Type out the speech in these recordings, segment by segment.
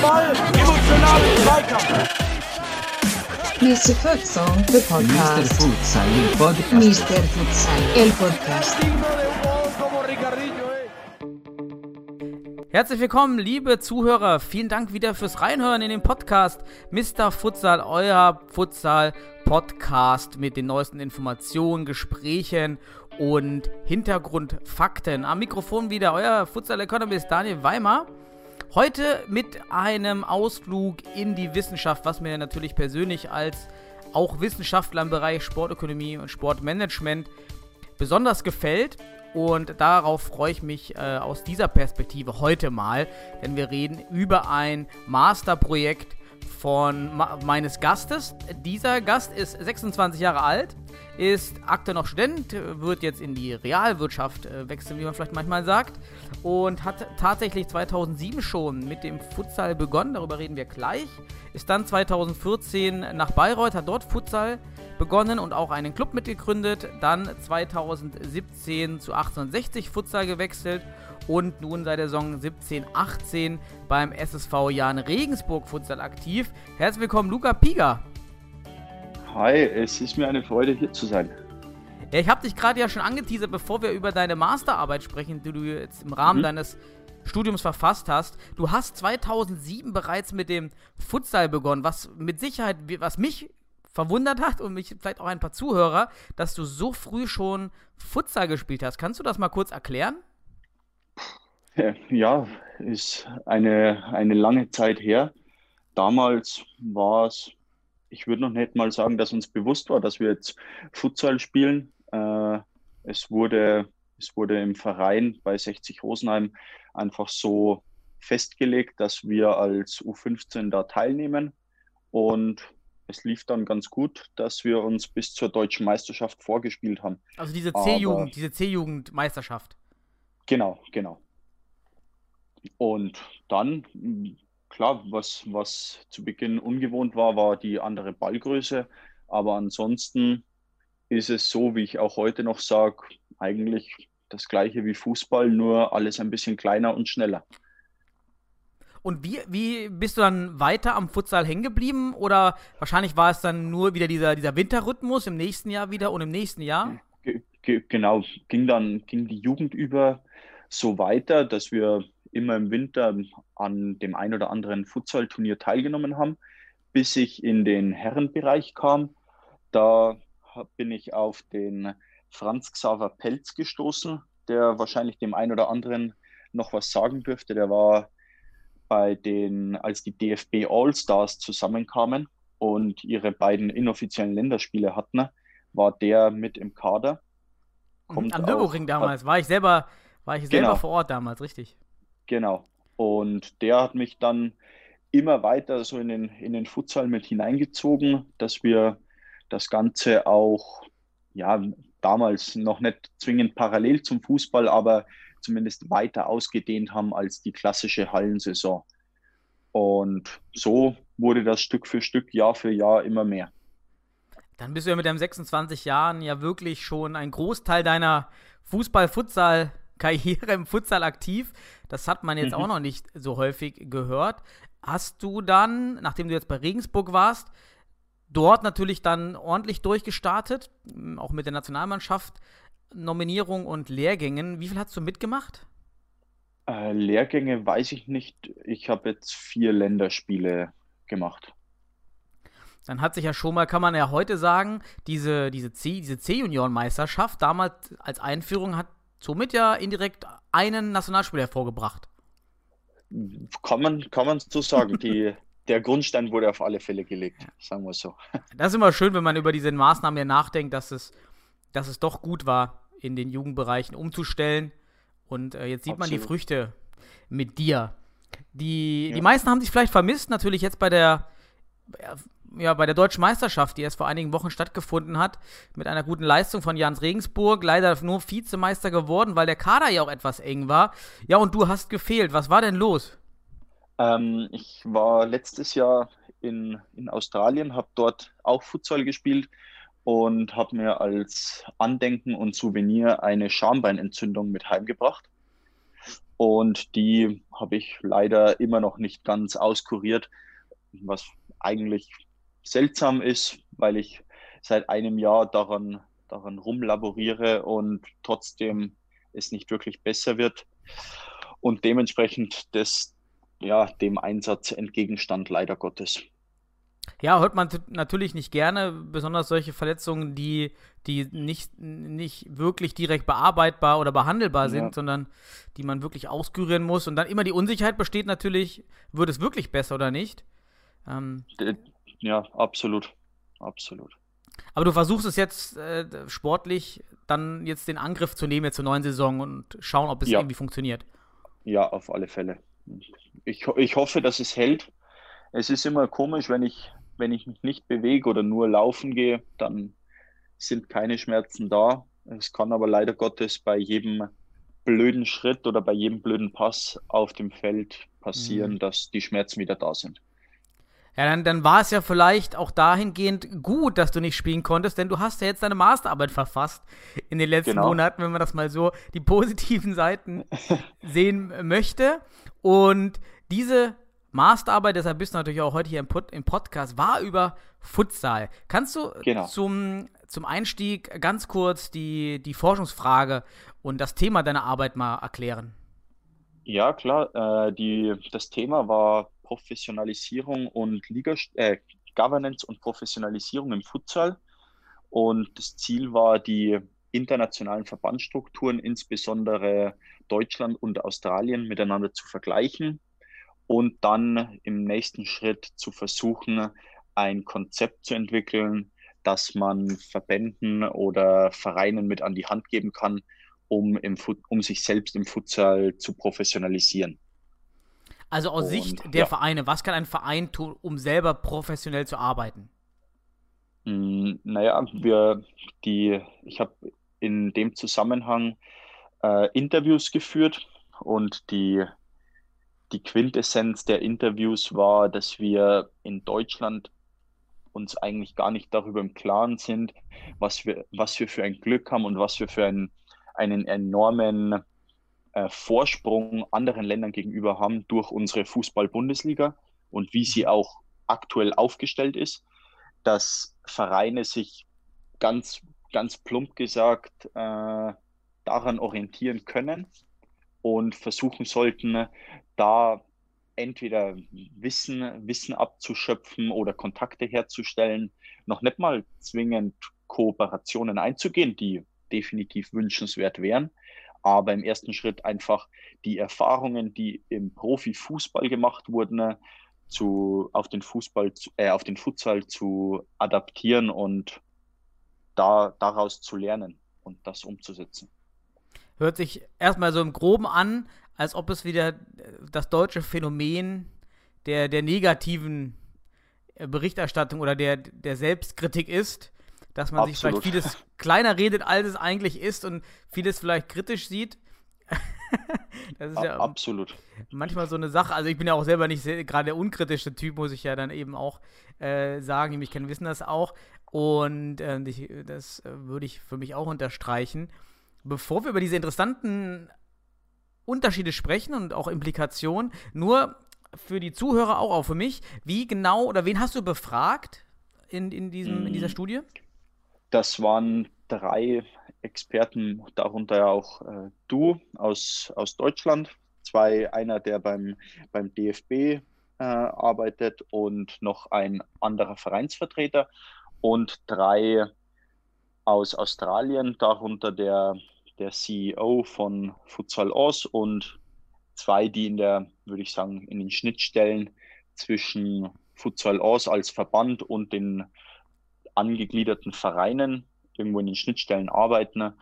Ball, emotionalen Zweikampf. Mr. Futsal, the Mr. podcast. Futsal, il podcast. Mr. Futsal, el podcast. Herzlich willkommen, liebe Zuhörer. Vielen Dank wieder fürs Reinhören in den Podcast Mr. Futsal, euer Futsal-Podcast mit den neuesten Informationen, Gesprächen und Hintergrundfakten. Am Mikrofon wieder euer Futsal-Economist Daniel Weimer. Heute mit einem Ausflug in die Wissenschaft, was mir natürlich persönlich als auch Wissenschaftler im Bereich Sportökonomie und Sportmanagement besonders gefällt. Und darauf freue ich mich äh, aus dieser Perspektive heute mal, denn wir reden über ein Masterprojekt von meines Gastes. Dieser Gast ist 26 Jahre alt, ist aktuell noch Student, wird jetzt in die Realwirtschaft äh, wechseln, wie man vielleicht manchmal sagt, und hat tatsächlich 2007 schon mit dem Futsal begonnen, darüber reden wir gleich. Ist dann 2014 nach Bayreuth, hat dort Futsal begonnen und auch einen Club mitgegründet. Dann 2017 zu 1860 Futsal gewechselt und nun seit der Saison 17-18 beim SSV Jan Regensburg Futsal aktiv. Herzlich willkommen, Luca Piga. Hi, es ist mir eine Freude, hier zu sein. Ja, ich habe dich gerade ja schon angeteasert, bevor wir über deine Masterarbeit sprechen, die du jetzt im Rahmen Mhm. deines Studiums verfasst hast. Du hast 2007 bereits mit dem Futsal begonnen, was mit Sicherheit, was mich verwundert hat und mich vielleicht auch ein paar Zuhörer, dass du so früh schon Futsal gespielt hast. Kannst du das mal kurz erklären? Ja, ist eine, eine lange Zeit her. Damals war es, ich würde noch nicht mal sagen, dass uns bewusst war, dass wir jetzt Futsal spielen. Äh, es wurde, es wurde im Verein bei 60 Rosenheim einfach so festgelegt, dass wir als U15 da teilnehmen. Und es lief dann ganz gut, dass wir uns bis zur deutschen Meisterschaft vorgespielt haben. Also diese C-Jugend, diese C-Jugendmeisterschaft. Genau, genau. Und dann, mh, klar, was, was zu Beginn ungewohnt war, war die andere Ballgröße. Aber ansonsten ist es so, wie ich auch heute noch sage, eigentlich das gleiche wie Fußball, nur alles ein bisschen kleiner und schneller. Und wie, wie bist du dann weiter am Futsal hängen geblieben? Oder wahrscheinlich war es dann nur wieder dieser, dieser Winterrhythmus im nächsten Jahr wieder und im nächsten Jahr? Ge ge genau, ging dann, ging die Jugend über so weiter, dass wir immer im Winter an dem ein oder anderen Futsal-Turnier teilgenommen haben, bis ich in den Herrenbereich kam. Da bin ich auf den Franz Xaver Pelz gestoßen, der wahrscheinlich dem einen oder anderen noch was sagen dürfte. Der war bei den, als die DFB All-Stars zusammenkamen und ihre beiden inoffiziellen Länderspiele hatten, war der mit im Kader. Kommt Am Nürburgring damals. War ich selber, war ich selber Genau. vor Ort damals, richtig. Genau. Und der hat mich dann immer weiter so in den, in den Futsal mit hineingezogen, dass wir das Ganze auch, ja, damals noch nicht zwingend parallel zum Fußball, aber zumindest weiter ausgedehnt haben als die klassische Hallensaison. Und so wurde das Stück für Stück, Jahr für Jahr immer mehr. Dann bist du ja mit deinen 26 Jahren ja wirklich schon ein Großteil deiner Fußball-Futsal-Karriere im Futsal aktiv. Das hat man jetzt Mhm. auch noch nicht so häufig gehört. Hast du dann, nachdem du jetzt bei Regensburg warst, dort natürlich dann ordentlich durchgestartet, auch mit der Nationalmannschaft, Nominierung und Lehrgängen. Wie viel hast du mitgemacht? Äh, Lehrgänge weiß ich nicht. Ich habe jetzt vier Länderspiele gemacht. Dann hat sich ja schon mal, kann man ja heute sagen, diese, diese C, diese C-Junioren-Meisterschaft damals als Einführung hat somit ja indirekt einen Nationalspieler hervorgebracht. Kann man, kann man so sagen. Die, der Grundstein wurde auf alle Fälle gelegt, sagen wir so. Das ist immer schön, wenn man über diese Maßnahmen ja nachdenkt, dass es, dass es doch gut war, in den Jugendbereichen umzustellen. Und äh, jetzt sieht man die Absolut. Früchte mit dir. Die, die Ja. meisten haben sich vielleicht vermisst, natürlich jetzt bei der, ja, bei der deutschen Meisterschaft, die erst vor einigen Wochen stattgefunden hat, mit einer guten Leistung von Jans Regensburg. Leider nur Vizemeister geworden, weil der Kader ja auch etwas eng war. Ja, und du hast gefehlt. Was war denn los? Ähm, ich war letztes Jahr in, in Australien, habe dort auch Futsal gespielt und habe mir als Andenken und Souvenir eine Schambeinentzündung mit heimgebracht. Und die habe ich leider immer noch nicht ganz auskuriert, was eigentlich seltsam ist, weil ich seit einem Jahr daran, daran rumlaboriere und trotzdem es nicht wirklich besser wird. Und dementsprechend das, ja, dem Einsatz entgegenstand, leider Gottes. Ja, hört man natürlich nicht gerne, besonders solche Verletzungen, die, die nicht, nicht wirklich direkt bearbeitbar oder behandelbar sind, ja. sondern die man wirklich auskurieren muss. Und dann immer die Unsicherheit besteht natürlich, wird es wirklich besser oder nicht? Ähm, ja, absolut. Absolut. Aber du versuchst es jetzt äh, sportlich dann jetzt den Angriff zu nehmen jetzt zur neuen Saison und schauen, ob es ja. irgendwie funktioniert. Ja, auf alle Fälle. Ich, ich hoffe, dass es hält. Es ist immer komisch, wenn ich, wenn ich mich nicht bewege oder nur laufen gehe, dann sind keine Schmerzen da. Es kann aber leider Gottes bei jedem blöden Schritt oder bei jedem blöden Pass auf dem Feld passieren, mhm. dass die Schmerzen wieder da sind. Ja, dann, dann war es ja vielleicht auch dahingehend gut, dass du nicht spielen konntest, denn du hast ja jetzt deine Masterarbeit verfasst in den letzten genau. Monaten, wenn man das mal so die positiven Seiten sehen möchte. Und diese Masterarbeit, deshalb bist du natürlich auch heute hier im, Pod, im Podcast, war über Futsal. Kannst du genau. zum, zum Einstieg ganz kurz die, die Forschungsfrage und das Thema deiner Arbeit mal erklären? Ja, klar. Äh, die, das Thema war Professionalisierung und Liga, äh, Governance und Professionalisierung im Futsal. Und das Ziel war, die internationalen Verbandsstrukturen, insbesondere Deutschland und Australien, miteinander zu vergleichen und dann im nächsten Schritt zu versuchen, ein Konzept zu entwickeln, das man Verbänden oder Vereinen mit an die Hand geben kann, um, im, um sich selbst im Futsal zu professionalisieren. Also aus und, Sicht der ja. Vereine, was kann ein Verein tun, um selber professionell zu arbeiten? Mm, naja, wir, die, ich habe in dem Zusammenhang äh, Interviews geführt und die, die Quintessenz der Interviews war, dass wir in Deutschland uns eigentlich gar nicht darüber im Klaren sind, was wir, was wir für ein Glück haben und was wir für ein, einen enormen äh, Vorsprung anderen Ländern gegenüber haben durch unsere Fußball-Bundesliga und wie sie mhm. auch aktuell aufgestellt ist, dass Vereine sich ganz, ganz plump gesagt äh, daran orientieren können und versuchen sollten, da entweder Wissen, Wissen abzuschöpfen oder Kontakte herzustellen, noch nicht mal zwingend Kooperationen einzugehen, die definitiv wünschenswert wären, aber im ersten Schritt einfach die Erfahrungen, die im Profifußball gemacht wurden, zu, auf den Fußball, äh, auf den Futsal zu adaptieren und da, daraus zu lernen und das umzusetzen. Hört sich erstmal so im Groben an, als ob es wieder das deutsche Phänomen der, der negativen Berichterstattung oder der, der Selbstkritik ist dass man Absolut. sich vielleicht vieles kleiner redet, als es eigentlich ist und vieles vielleicht kritisch sieht. das ist ja absolut. Manchmal so eine Sache. Also ich bin ja auch selber nicht gerade der unkritische Typ, muss ich ja dann eben auch äh, sagen. Die mich kennen, wissen das auch. Und äh, ich, das würde ich für mich auch unterstreichen. Bevor wir über diese interessanten Unterschiede sprechen und auch Implikationen, nur für die Zuhörer auch, auch für mich, wie genau oder wen hast du befragt in, in, diesem, in dieser mm. Studie? Das waren drei Experten, darunter auch äh, du aus, aus Deutschland, zwei, einer, der beim, beim DFB äh, arbeitet und noch ein anderer Vereinsvertreter. Und drei aus Australien, darunter der, der CEO von Futsal Oz und zwei, die in der, würde ich sagen, in den Schnittstellen zwischen Futsal Oz als Verband und den angegliederten Vereinen irgendwo in den Schnittstellen arbeiten.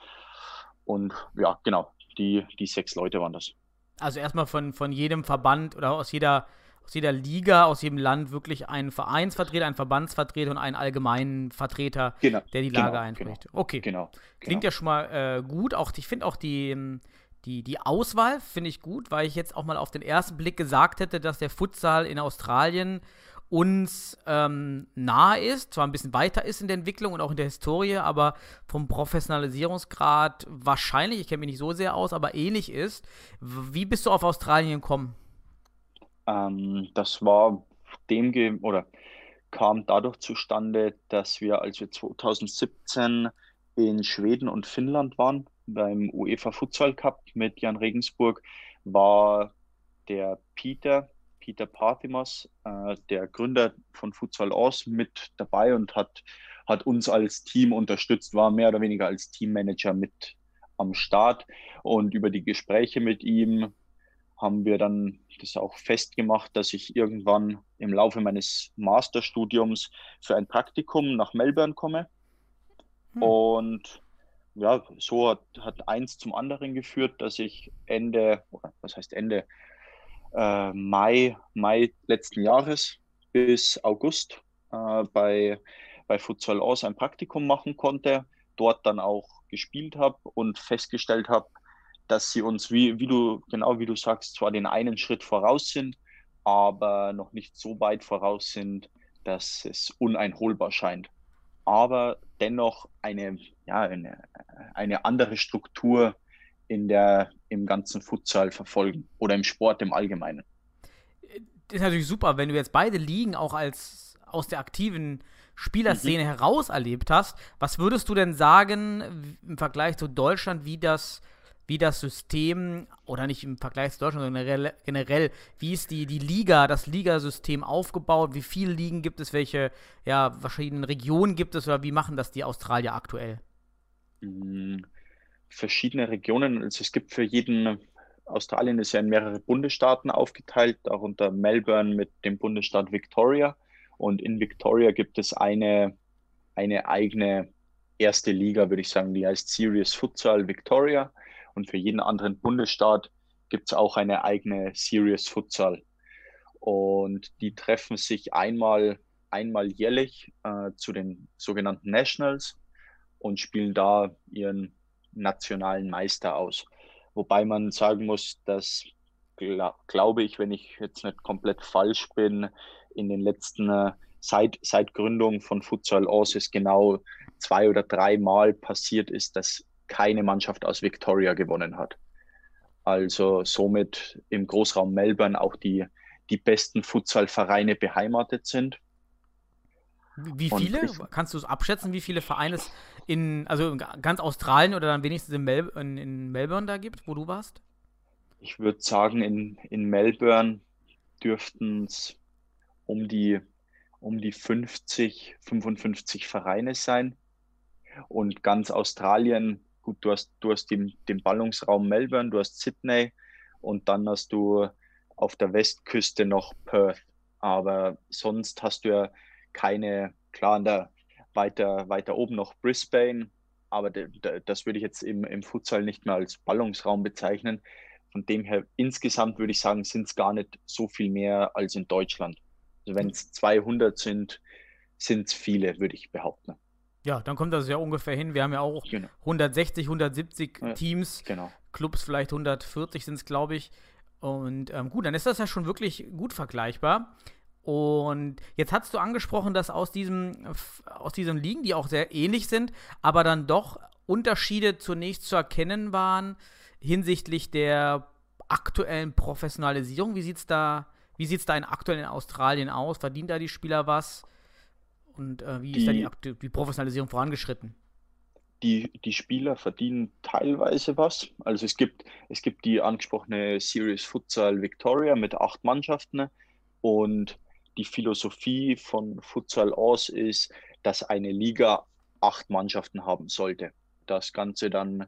Und ja, genau, die, die sechs Leute waren das. Also erstmal von, von jedem Verband oder aus jeder, aus jeder Liga, aus jedem Land wirklich einen Vereinsvertreter, einen Verbandsvertreter und einen allgemeinen Vertreter, genau, der die Lage genau, einspricht. Genau, okay. Genau. Klingt genau. ja schon mal äh, gut. Auch, ich finde auch die, die, die Auswahl finde ich gut, weil ich jetzt auch mal auf den ersten Blick gesagt hätte, dass der Futsal in Australien uns ähm, nahe ist, zwar ein bisschen weiter ist in der Entwicklung und auch in der Historie, aber vom Professionalisierungsgrad wahrscheinlich, ich kenne mich nicht so sehr aus, aber ähnlich ist. Wie bist du auf Australien gekommen? Ähm, das war dem oder kam dadurch zustande, dass wir, als wir 2017 in Schweden und Finnland waren, beim UEFA Futsal Cup mit Jan Regensburg, war der Peter, Peter Parthimos, äh, der Gründer von Futsal Aus, mit dabei und hat, hat uns als Team unterstützt, war mehr oder weniger als Teammanager mit am Start. Und über die Gespräche mit ihm haben wir dann das auch festgemacht, dass ich irgendwann im Laufe meines Masterstudiums für ein Praktikum nach Melbourne komme. Hm. Und ja, so hat, hat eins zum anderen geführt, dass ich Ende, was heißt Ende, äh, Mai, Mai letzten Jahres bis August äh, bei, bei Futsal Aus ein Praktikum machen konnte, dort dann auch gespielt habe und festgestellt habe, dass sie uns, wie, wie du, genau wie du sagst, zwar den einen Schritt voraus sind, aber noch nicht so weit voraus sind, dass es uneinholbar scheint. Aber dennoch eine, ja, eine, eine andere Struktur in der, im ganzen Futsal verfolgen oder im Sport im Allgemeinen. Das ist natürlich super, wenn du jetzt beide Ligen auch als aus der aktiven Spielerszene mhm. heraus erlebt hast. Was würdest du denn sagen im Vergleich zu Deutschland, wie das wie das System, oder nicht im Vergleich zu Deutschland, sondern generell, generell wie ist die, die Liga, das Ligasystem aufgebaut, wie viele Ligen gibt es, welche ja, verschiedenen Regionen gibt es oder wie machen das die Australier aktuell? Mm, verschiedene Regionen, also es gibt für jeden, Australien ist ja in mehrere Bundesstaaten aufgeteilt, darunter Melbourne mit dem Bundesstaat Victoria. Und in Victoria gibt es eine, eine eigene erste Liga, würde ich sagen, die heißt Serious Futsal Victoria. Und für jeden anderen Bundesstaat gibt es auch eine eigene Serious Futsal. Und die treffen sich einmal, einmal jährlich äh, zu den sogenannten Nationals und spielen da ihren nationalen Meister aus. Wobei man sagen muss, dass, glaub, glaube ich, wenn ich jetzt nicht komplett falsch bin, in den letzten, äh, seit, seit Gründung von Futsal Aus es genau zwei oder dreimal passiert ist, dass keine Mannschaft aus Victoria gewonnen hat. Also somit im Großraum Melbourne auch die, die besten Futsalvereine beheimatet sind. Wie viele? Ich, Kannst du es abschätzen, wie viele Vereine es in, also in ganz Australien oder dann wenigstens in, Mel in, in Melbourne da gibt, wo du warst? Ich würde sagen, in, in Melbourne dürften es um die, um die 50, 55 Vereine sein. Und ganz Australien gut, du hast, du hast den, den Ballungsraum Melbourne, du hast Sydney und dann hast du auf der Westküste noch Perth. Aber sonst hast du ja keine, klar, der, weiter, weiter oben noch Brisbane, aber de, de, das würde ich jetzt im, im Futsal nicht mehr als Ballungsraum bezeichnen. Von dem her, insgesamt würde ich sagen, sind es gar nicht so viel mehr als in Deutschland. Also wenn es 200 sind, sind es viele, würde ich behaupten. Ja, dann kommt das ja ungefähr hin. Wir haben ja auch genau. 160, 170 ja, Teams, genau. Clubs vielleicht 140 sind es, glaube ich. Und ähm, gut, dann ist das ja schon wirklich gut vergleichbar. Und jetzt hast du angesprochen, dass aus diesem, aus diesen Ligen, die auch sehr ähnlich sind, aber dann doch Unterschiede zunächst zu erkennen waren hinsichtlich der aktuellen Professionalisierung. Wie sieht es da, da in aktuell in Australien aus? Verdient da die Spieler was? Und äh, wie die, ist da die, die, Professionalisierung vorangeschritten? Die, die Spieler verdienen teilweise was. Also es gibt, es gibt die angesprochene Series Futsal Victoria mit acht Mannschaften und die Philosophie von Futsal aus ist, dass eine Liga acht Mannschaften haben sollte. Das Ganze dann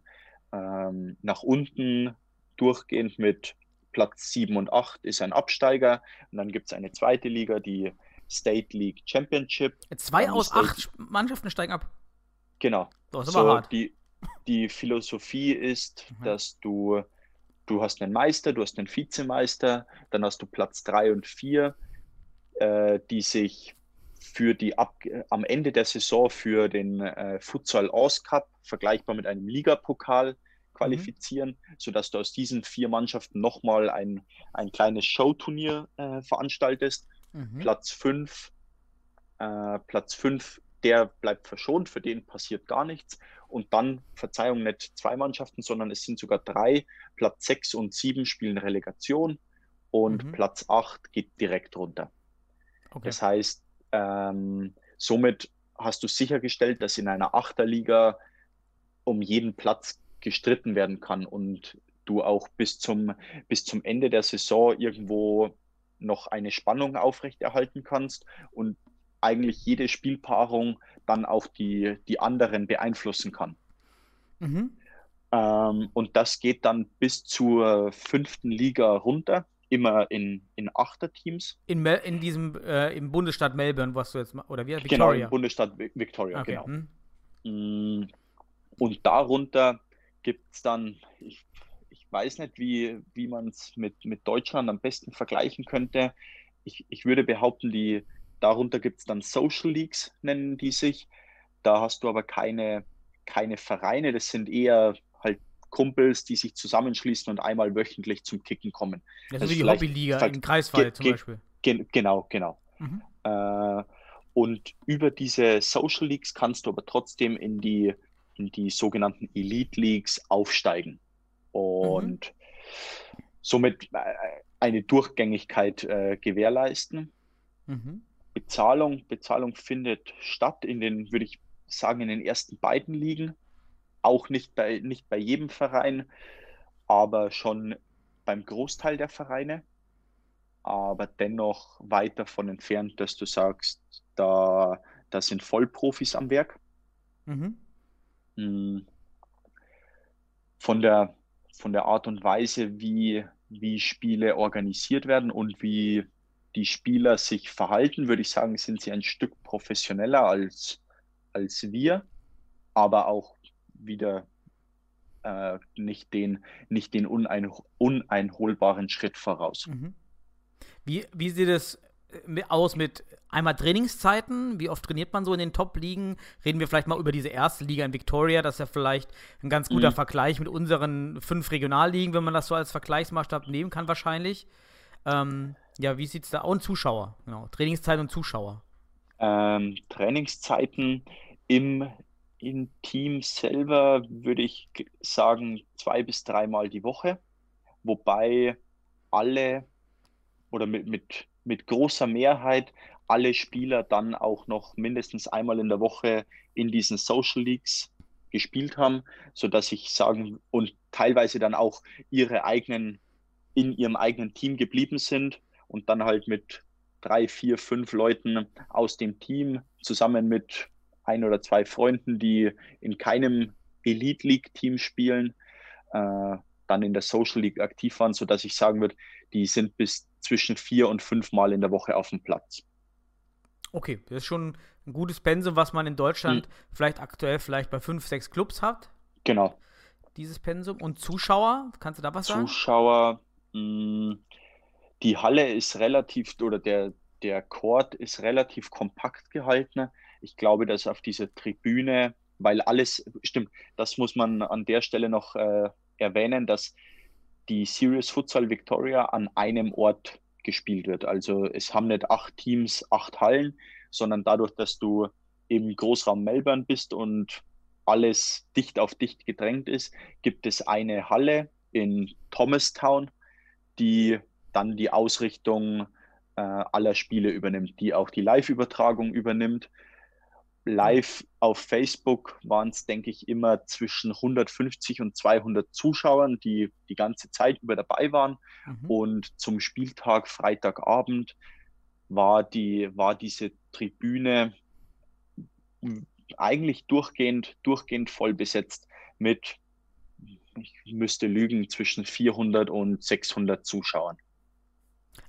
ähm, nach unten durchgehend mit Platz 7 und 8 ist ein Absteiger. Und dann gibt es eine zweite Liga, die State League Championship. Zwei aus State acht Mannschaften steigen ab. Genau. Das ist aber so, hart. Die, die Philosophie ist, mhm. dass du, du hast einen Meister, du hast einen Vizemeister, dann hast du Platz drei und vier, äh, die sich für die Ab am Ende der Saison für den äh, Futsal Aus Cup vergleichbar mit einem Ligapokal qualifizieren, mhm. sodass du aus diesen vier Mannschaften nochmal ein, ein kleines Showturnier äh, veranstaltest Mhm. Platz 5, äh, Platz 5, der bleibt verschont, für den passiert gar nichts. Und dann, Verzeihung, nicht zwei Mannschaften, sondern es sind sogar drei. Platz 6 und 7 spielen Relegation und mhm. Platz 8 geht direkt runter. Okay. Das heißt, ähm, somit hast du sichergestellt, dass in einer Achterliga um jeden Platz gestritten werden kann und du auch bis zum, bis zum Ende der Saison irgendwo noch eine Spannung aufrechterhalten kannst und eigentlich jede Spielpaarung dann auch die, die anderen beeinflussen kann. Mhm. Ähm, und das geht dann bis zur fünften Liga runter, immer in, in Achterteams. In, Mel in diesem, äh, im Bundesstaat Melbourne, was du jetzt, oder wie? Victoria. Genau, im Bundesstaat Victoria, okay. genau. Hm. Und darunter gibt es dann, ich, ich weiß nicht, wie, wie man es mit, mit Deutschland am besten vergleichen könnte. Ich, ich würde behaupten, die, darunter gibt es dann Social Leagues, nennen die sich. Da hast du aber keine, keine Vereine, das sind eher Kumpels, die sich zusammenschließen und einmal wöchentlich zum Kicken kommen. Ja, so wie die Hobbyliga in Kreisfall zum Beispiel. Ge genau, genau. Mhm. Äh, und über diese Social Leagues kannst du aber trotzdem in die, in die sogenannten Elite Leagues aufsteigen und mhm. somit äh, eine Durchgängigkeit äh, gewährleisten. Mhm. Bezahlung, Bezahlung findet statt in den, würde ich sagen, in den ersten beiden Ligen. Auch nicht bei, nicht bei jedem Verein, aber schon beim Großteil der Vereine. Aber dennoch weit davon entfernt, dass du sagst, da, da sind Vollprofis am Werk. Mhm. Hm. Von der, von der Art und Weise, wie, wie Spiele organisiert werden und wie die Spieler sich verhalten, würde ich sagen, sind sie ein Stück professioneller als, als wir, aber auch wieder äh, nicht den, nicht den unein, uneinholbaren Schritt voraus. Mhm. Wie, wie sieht es äh, aus mit einmal Trainingszeiten? Wie oft trainiert man so in den Top-Ligen? Reden wir vielleicht mal über diese erste Liga in Victoria. Das ist ja vielleicht ein ganz guter mhm. Vergleich mit unseren fünf Regionalligen, wenn man das so als Vergleichsmaßstab nehmen kann, wahrscheinlich. Ähm, ja, wie sieht es da aus? Und Zuschauer, genau. Trainingszeit und Zuschauer. Ähm, Trainingszeiten im, im Team selber würde ich sagen zwei bis dreimal die Woche, wobei alle oder mit, mit, mit großer Mehrheit alle Spieler dann auch noch mindestens einmal in der Woche in diesen Social Leagues gespielt haben, sodass ich sagen und teilweise dann auch ihre eigenen in ihrem eigenen Team geblieben sind und dann halt mit drei, vier, fünf Leuten aus dem Team zusammen mit ein oder zwei Freunden, die in keinem Elite League Team spielen, äh, dann in der Social League aktiv waren, sodass ich sagen würde, die sind bis zwischen vier und fünf Mal in der Woche auf dem Platz. Okay, das ist schon ein gutes Pensum, was man in Deutschland hm. vielleicht aktuell vielleicht bei fünf, sechs Clubs hat. Genau. Dieses Pensum. Und Zuschauer, kannst du da was sagen? Zuschauer, hm, die Halle ist relativ, oder der, der Court ist relativ kompakt gehalten. Ich glaube, dass auf dieser Tribüne, weil alles, stimmt, das muss man an der Stelle noch äh, erwähnen, dass die Serious Futsal Victoria an einem Ort gespielt wird. Also es haben nicht acht Teams, acht Hallen, sondern dadurch, dass du im Großraum Melbourne bist und alles dicht auf dicht gedrängt ist, gibt es eine Halle in Thomastown, die dann die Ausrichtung äh, aller Spiele übernimmt, die auch die Live-Übertragung übernimmt live auf Facebook waren es, denke ich, immer zwischen 150 und 200 Zuschauern, die die ganze Zeit über dabei waren. Mhm. Und zum Spieltag Freitagabend war, die, war diese Tribüne eigentlich durchgehend, durchgehend voll besetzt mit, ich müsste lügen, zwischen 400 und 600 Zuschauern.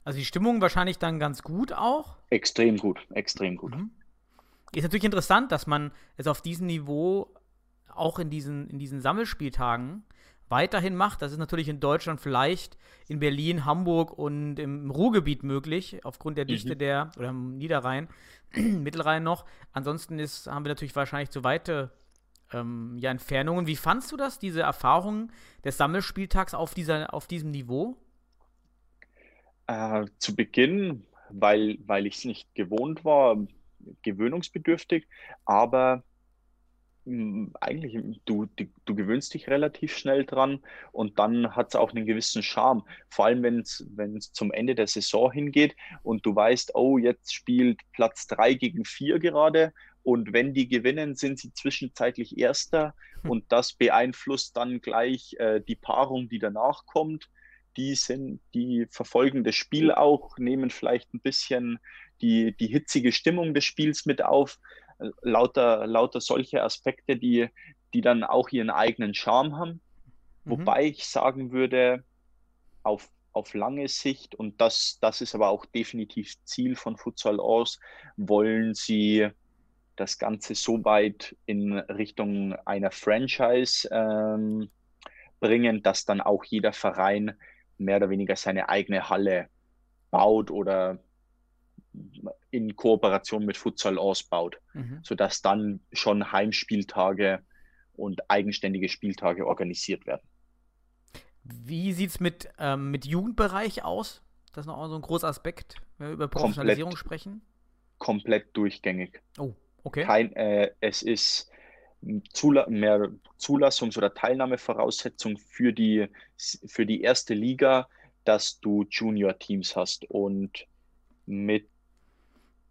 Also die Stimmung wahrscheinlich dann ganz gut auch? Extrem gut, extrem gut. Mhm. Ist natürlich interessant, dass man es auf diesem Niveau auch in diesen, in diesen Sammelspieltagen weiterhin macht. Das ist natürlich in Deutschland vielleicht in Berlin, Hamburg und im Ruhrgebiet möglich, aufgrund der Dichte mhm. der, oder im Niederrhein, Mittelrhein noch. Ansonsten ist, haben wir natürlich wahrscheinlich zu weite ähm, ja, Entfernungen. Wie fandst du das, diese Erfahrung des Sammelspieltags auf, dieser, auf diesem Niveau? Äh, zu Beginn weil, weil ich es nicht gewohnt war, gewöhnungsbedürftig, aber mh, eigentlich, du, du, gewöhnst dich relativ schnell dran und dann hat es auch einen gewissen Charme. Vor allem, wenn es zum Ende der Saison hingeht und du weißt, oh, jetzt spielt Platz 3 gegen 4 gerade und wenn die gewinnen, sind sie zwischenzeitlich Erster Hm. und das beeinflusst dann gleich äh, die Paarung, die danach kommt. Die sind, die verfolgen das Spiel auch, nehmen vielleicht ein bisschen die, die hitzige Stimmung des Spiels mit auf. Lauter, lauter solche Aspekte, die, die dann auch ihren eigenen Charme haben. Mhm. Wobei ich sagen würde, auf, auf lange Sicht, und das, das ist aber auch definitiv Ziel von Futsal aus, wollen sie das Ganze so weit in Richtung einer Franchise ähm, bringen, dass dann auch jeder Verein mehr oder weniger seine eigene Halle baut oder in Kooperation mit Futsal ausbaut, Mhm. sodass dann schon Heimspieltage und eigenständige Spieltage organisiert werden. Wie sieht es mit, ähm, mit Jugendbereich aus? Das ist noch so ein großer Aspekt, wenn wir über Professionalisierung sprechen. Komplett durchgängig. Oh, okay. Kein, äh, es ist Zula mehr Zulassungs- oder Teilnahmevoraussetzung für die, für die erste Liga, dass du Junior-Teams hast und mit,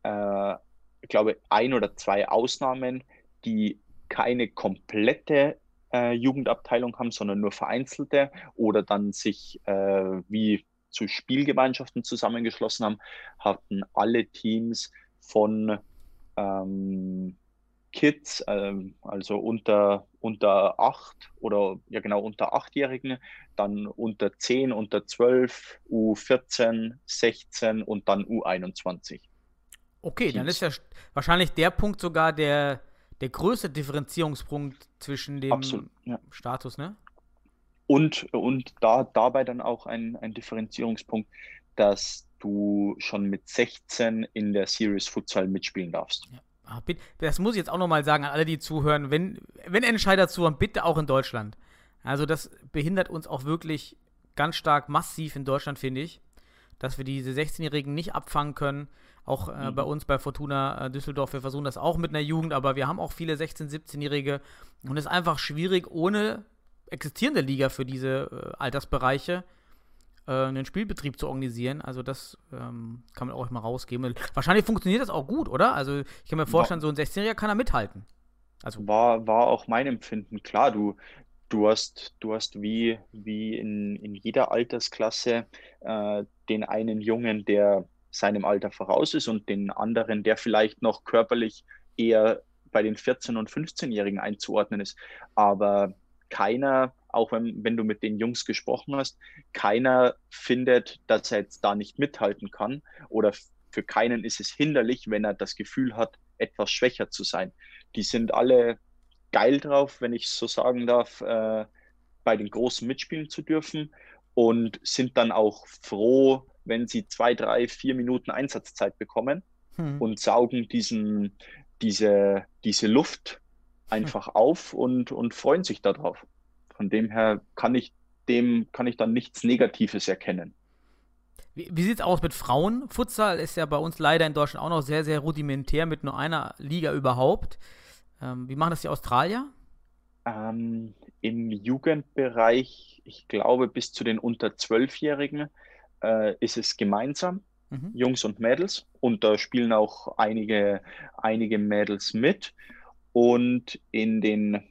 äh, ich glaube, ein oder zwei Ausnahmen, die keine komplette äh, Jugendabteilung haben, sondern nur vereinzelte oder dann sich äh, wie zu Spielgemeinschaften zusammengeschlossen haben, hatten alle Teams von ähm, Kids, ähm, also unter, unter acht oder ja genau unter achtjährigen, dann unter 10, unter 12, U14, 16 und dann U21. Okay, dann Teams. ist ja wahrscheinlich der Punkt sogar der, der größte Differenzierungspunkt zwischen dem Absolut. Ja. Status, ne? Und, und da, dabei dann auch ein, ein Differenzierungspunkt, dass du schon mit 16 in der Series Futsal mitspielen darfst. Ah, bitte, das muss ich jetzt auch nochmal sagen an alle, die zuhören. Wenn, wenn Entscheider zuhören, bitte auch in Deutschland. Also, das behindert uns auch wirklich ganz stark massiv in Deutschland, finde ich. Dass wir diese 16-Jährigen nicht abfangen können. Auch äh, Mhm. bei uns bei Fortuna äh, Düsseldorf, wir versuchen das auch mit einer Jugend, aber wir haben auch viele 16-, 17-Jährige. Und es ist einfach schwierig, ohne existierende Liga für diese äh, Altersbereiche äh, einen Spielbetrieb zu organisieren. Also das ähm, kann man auch mal rausgeben. Wahrscheinlich funktioniert das auch gut, oder? Also ich kann mir vorstellen, so ein 16-Jähriger kann da mithalten. Also War, war auch mein Empfinden. Klar, du, du hast, du hast wie, wie in, in jeder Altersklasse äh, den einen Jungen, der seinem Alter voraus ist und den anderen, der vielleicht noch körperlich eher bei den 14- und 15-Jährigen einzuordnen ist. Aber keiner, auch wenn, wenn du mit den Jungs gesprochen hast, keiner findet, dass er jetzt da nicht mithalten kann oder für keinen ist es hinderlich, wenn er das Gefühl hat, etwas schwächer zu sein. Die sind alle geil drauf, wenn ich so sagen darf, äh, bei den Großen mitspielen zu dürfen und sind dann auch froh, wenn sie zwei, drei, vier Minuten Einsatzzeit bekommen hm. und saugen diesen, diese, diese Luft einfach auf und, und freuen sich darauf. Von dem her kann ich dem, kann ich dann nichts Negatives erkennen. Wie, wie sieht es aus mit Frauen? Futsal ist ja bei uns leider in Deutschland auch noch sehr, sehr rudimentär mit nur einer Liga überhaupt. Ähm, wie machen das die Australier? Ähm, Im Jugendbereich, ich glaube, bis zu den unter 12-Jährigen äh, ist es gemeinsam, Mhm. Jungs und Mädels. Und da spielen auch einige, einige Mädels mit. Und in den,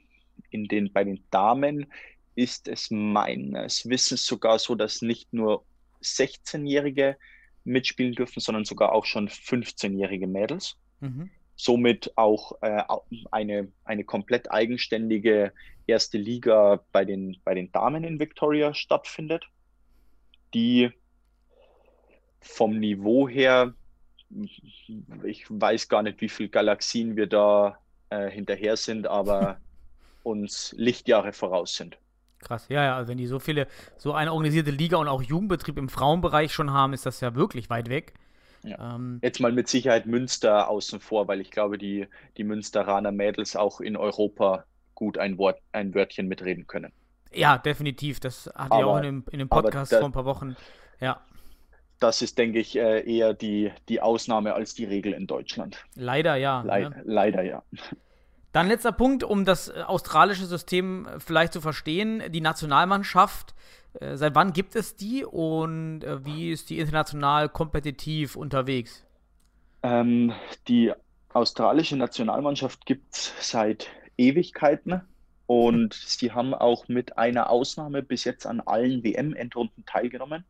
in den, bei den Damen ist es meines Wissens sogar so, dass nicht nur 16-Jährige mitspielen dürfen, sondern sogar auch schon 15-jährige Mädels Mhm. somit auch äh, eine, eine komplett eigenständige erste Liga bei den, bei den Damen in Victoria stattfindet, die vom Niveau her, ich weiß gar nicht, wie viele Galaxien wir da äh, hinterher sind, aber uns Lichtjahre voraus sind. Krass, ja, ja, also wenn die so viele, so eine organisierte Liga und auch Jugendbetrieb im Frauenbereich schon haben, ist das ja wirklich weit weg. Ja. Ähm, Jetzt mal mit Sicherheit Münster außen vor, weil ich glaube, die, die Münsteraner Mädels auch in Europa gut ein Wort, ein Wörtchen mitreden können. ja, definitiv. Das hatte ich auch Aber- in dem, in dem aber Podcast da- vor ein paar Wochen. Ja. Das ist, denke ich, äh, eher die, die Ausnahme als die Regel in Deutschland. Leider ja. Le ne? Leider ja. Dann letzter Punkt, um das äh, australische System äh, vielleicht zu verstehen. Die Nationalmannschaft, seit wann gibt es die und wie ist die international kompetitiv unterwegs? Ähm, die australische Nationalmannschaft gibt es seit Ewigkeiten und sie haben auch mit einer Ausnahme bis jetzt an allen WM-Endrunden teilgenommen,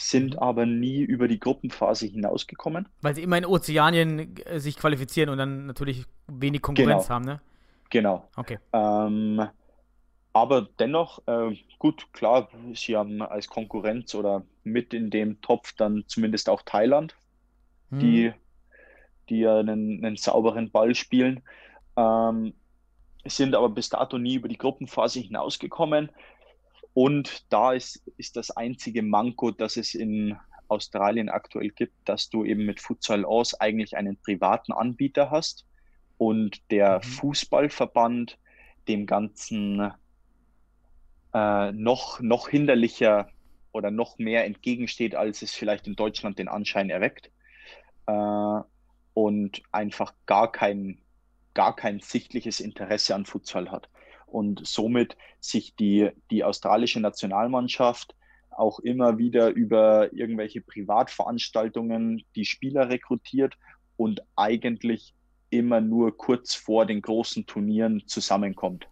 sind aber nie über die Gruppenphase hinausgekommen. Weil sie immer in Ozeanien äh, sich qualifizieren und dann natürlich wenig Konkurrenz Genau. haben, ne? Genau. Okay. Ähm, aber dennoch, äh, gut, klar, sie haben als Konkurrenz oder mit in dem Topf dann zumindest auch Thailand, Hm. die, die ja einen, einen sauberen Ball spielen, ähm, sind aber bis dato nie über die Gruppenphase hinausgekommen. Und da ist, ist das einzige Manko, das es in Australien aktuell gibt, dass du eben mit Futsal Aus eigentlich einen privaten Anbieter hast und der Mhm. Fußballverband dem Ganzen äh, noch, noch hinderlicher oder noch mehr entgegensteht, als es vielleicht in Deutschland den Anschein erweckt. Äh, und einfach gar kein, gar kein sichtliches Interesse an Futsal hat. Und somit sich die, die australische Nationalmannschaft auch immer wieder über irgendwelche Privatveranstaltungen die Spieler rekrutiert und eigentlich immer nur kurz vor den großen Turnieren zusammenkommt.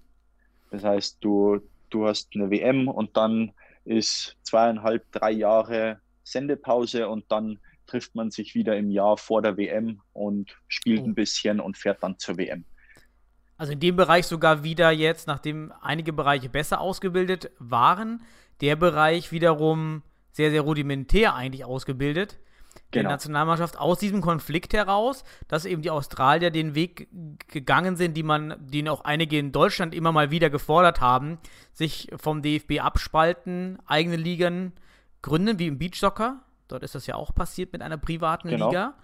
Das heißt, du, du hast eine WM und dann ist zweieinhalb, drei Jahre Sendepause und dann trifft man sich wieder im Jahr vor der WM und spielt Oh. ein bisschen und fährt dann zur WM. Also in dem Bereich sogar wieder jetzt, nachdem einige Bereiche besser ausgebildet waren, der Bereich wiederum sehr, sehr rudimentär eigentlich ausgebildet. Der Genau. Nationalmannschaft aus diesem Konflikt heraus, dass eben die Australier den Weg gegangen sind, die man, den auch einige in Deutschland immer mal wieder gefordert haben, sich vom DFB abspalten, eigene Ligen gründen, wie im Beachsoccer. Dort ist das ja auch passiert mit einer privaten Genau. Liga.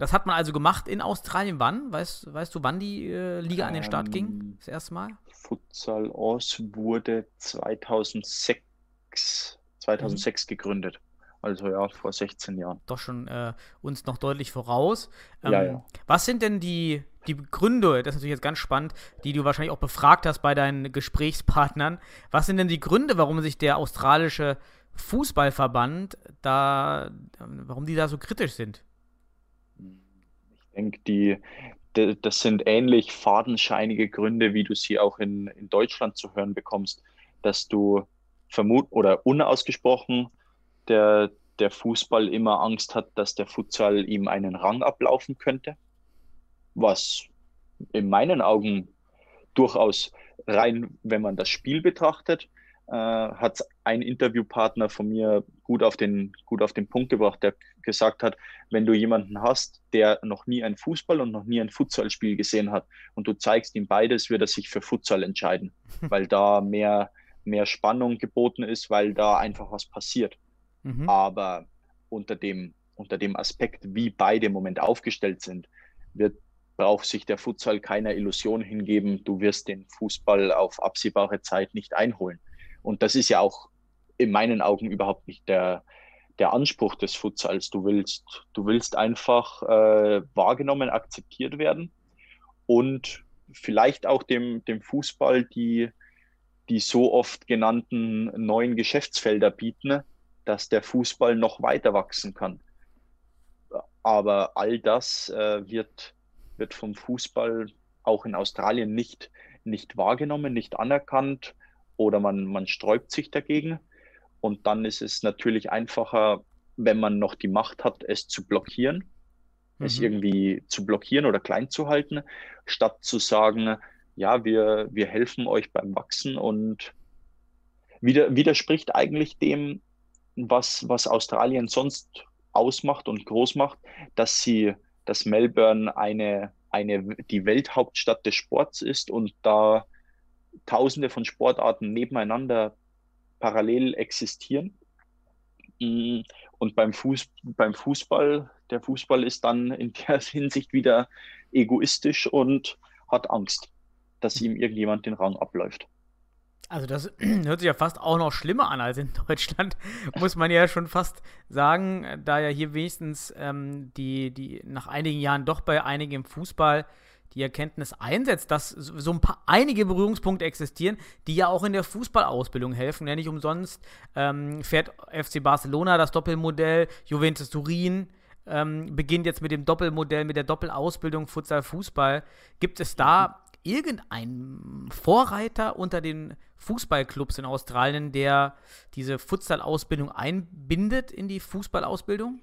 Das hat man also gemacht in Australien. Wann? Weißt, weißt du, wann die äh, Liga an den Start ging? Ähm, Das erste Mal? Futsal Aus wurde 2006, 2006 gegründet. Also ja, vor 16 Jahren. Doch schon äh, uns noch deutlich voraus. Ähm, Ja, ja. Was sind denn die, die Gründe, das ist natürlich jetzt ganz spannend, die du wahrscheinlich auch befragt hast bei deinen Gesprächspartnern. Was sind denn die Gründe, warum sich der australische Fußballverband da, warum die da so kritisch sind? Denke, die, de- das sind ähnlich fadenscheinige Gründe, wie du sie auch in, in Deutschland zu hören bekommst, dass du vermut oder unausgesprochen der, der Fußball immer Angst hat, dass der Futsal ihm einen Rang ablaufen könnte, was in meinen Augen durchaus rein, wenn man das Spiel betrachtet, äh, hat ein Interviewpartner von mir gut auf den, gut auf den Punkt gebracht, der gesagt hat, wenn du jemanden hast, der noch nie ein Fußball und noch nie ein Futsalspiel gesehen hat und du zeigst ihm beides, wird er sich für Futsal entscheiden, weil da mehr, mehr Spannung geboten ist, weil da einfach was passiert. Mhm. Aber unter dem, unter dem Aspekt, wie beide im Moment aufgestellt sind, wird, braucht sich der Futsal keiner Illusion hingeben, du wirst den Fußball auf absehbare Zeit nicht einholen. Und das ist ja auch in meinen Augen überhaupt nicht der, der Anspruch des Futsals. Du willst, du willst einfach äh, wahrgenommen, akzeptiert werden und vielleicht auch dem, dem Fußball die, die so oft genannten neuen Geschäftsfelder bieten, dass der Fußball noch weiter wachsen kann. Aber all das äh, wird, wird vom Fußball auch in Australien nicht, nicht wahrgenommen, nicht anerkannt oder man, man sträubt sich dagegen. Und dann ist es natürlich einfacher, wenn man noch die Macht hat, es zu blockieren, es Mhm. irgendwie zu blockieren oder klein zu halten, statt zu sagen, ja, wir, wir helfen euch beim Wachsen und wider, widerspricht eigentlich dem, was, was Australien sonst ausmacht und groß macht, dass sie, dass Melbourne eine, eine, die Welthauptstadt des Sports ist und da tausende von Sportarten nebeneinander parallel existieren. Mm, Und beim, Fuß, beim Fußball, der Fußball ist dann in der Hinsicht wieder egoistisch und hat Angst, dass ihm irgendjemand den Rang abläuft. Also das hört sich ja fast auch noch schlimmer an als in Deutschland, muss man ja schon fast sagen, da ja hier wenigstens ähm, die, die nach einigen Jahren doch bei einigen im Fußball die Erkenntnis einsetzt, dass so ein paar einige Berührungspunkte existieren, die ja auch in der Fußballausbildung helfen. Ja, nicht umsonst ähm, fährt FC Barcelona das Doppelmodell, Juventus Turin ähm, beginnt jetzt mit dem Doppelmodell, mit der Doppelausbildung Futsal-Fußball. Gibt es da irgendeinen Vorreiter unter den Fußballclubs in Australien, der diese Futsal-Ausbildung einbindet in die Fußballausbildung?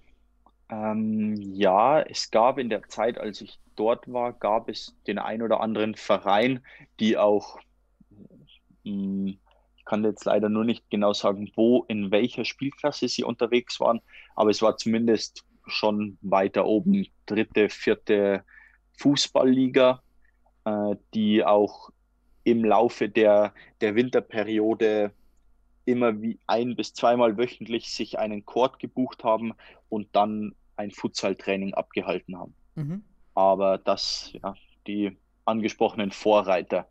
Ähm, ja, es gab in der Zeit, als ich dort war, gab es den ein oder anderen Verein, die auch, hm, ich kann jetzt leider nur nicht genau sagen, wo, in welcher Spielklasse sie unterwegs waren, aber es war zumindest schon weiter oben, dritte, vierte Fußballliga, äh, die auch im Laufe der, der Winterperiode immer wie ein bis zweimal wöchentlich sich einen Court gebucht haben und dann ein Futsal-Training abgehalten haben. Mhm. Aber dass ja, die angesprochenen Vorreiter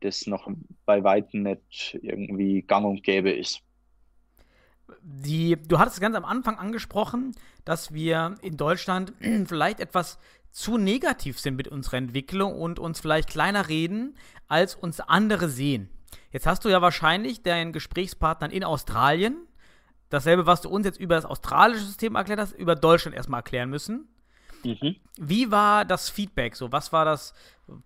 das noch bei weitem nicht irgendwie gang und gäbe ist. Die, du hattest ganz am Anfang angesprochen, dass wir in Deutschland vielleicht etwas zu negativ sind mit unserer Entwicklung und uns vielleicht kleiner reden, als uns andere sehen. Jetzt hast du ja wahrscheinlich deinen Gesprächspartnern in Australien dasselbe, was du uns jetzt über das australische System erklärt hast, über Deutschland erstmal erklären müssen. Mhm. Wie war das Feedback? So, was war das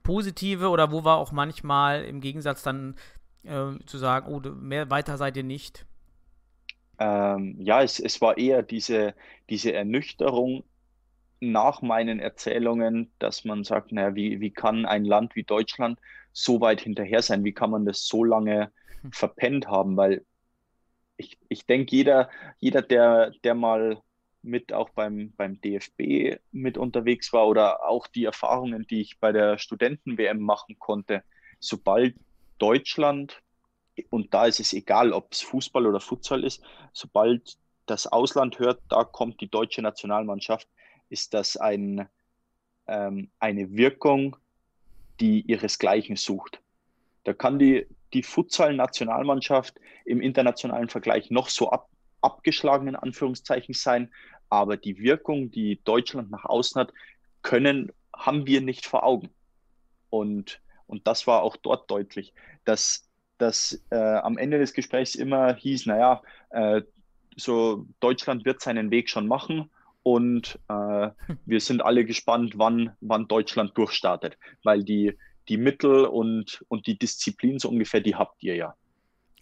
Positive oder wo war auch manchmal im Gegensatz dann äh, zu sagen, oh, mehr weiter seid ihr nicht? Ähm, ja, es, es war eher diese, diese Ernüchterung nach meinen Erzählungen, dass man sagt, naja, wie, wie kann ein Land wie Deutschland so weit hinterher sein? Wie kann man das so lange hm. verpennt haben? Weil ich, ich denke, jeder, jeder der, der mal mit auch beim, beim DFB mit unterwegs war oder auch die Erfahrungen, die ich bei der Studenten-WM machen konnte, sobald Deutschland, und da ist es egal, ob es Fußball oder Futsal ist, sobald das Ausland hört, da kommt die deutsche Nationalmannschaft, ist das ein, ähm, eine Wirkung, die ihresgleichen sucht. Da kann die, die Futsal-Nationalmannschaft im internationalen Vergleich noch so ab, abgeschlagen in Anführungszeichen sein, aber die Wirkung, die Deutschland nach außen hat, können, haben wir nicht vor Augen. Und, und das war auch dort deutlich, dass, dass äh, am Ende des Gesprächs immer hieß, naja, äh, so Deutschland wird seinen Weg schon machen und äh, wir sind alle gespannt, wann, wann Deutschland durchstartet, weil die, die Mittel und, und die Disziplin so ungefähr, die habt ihr ja.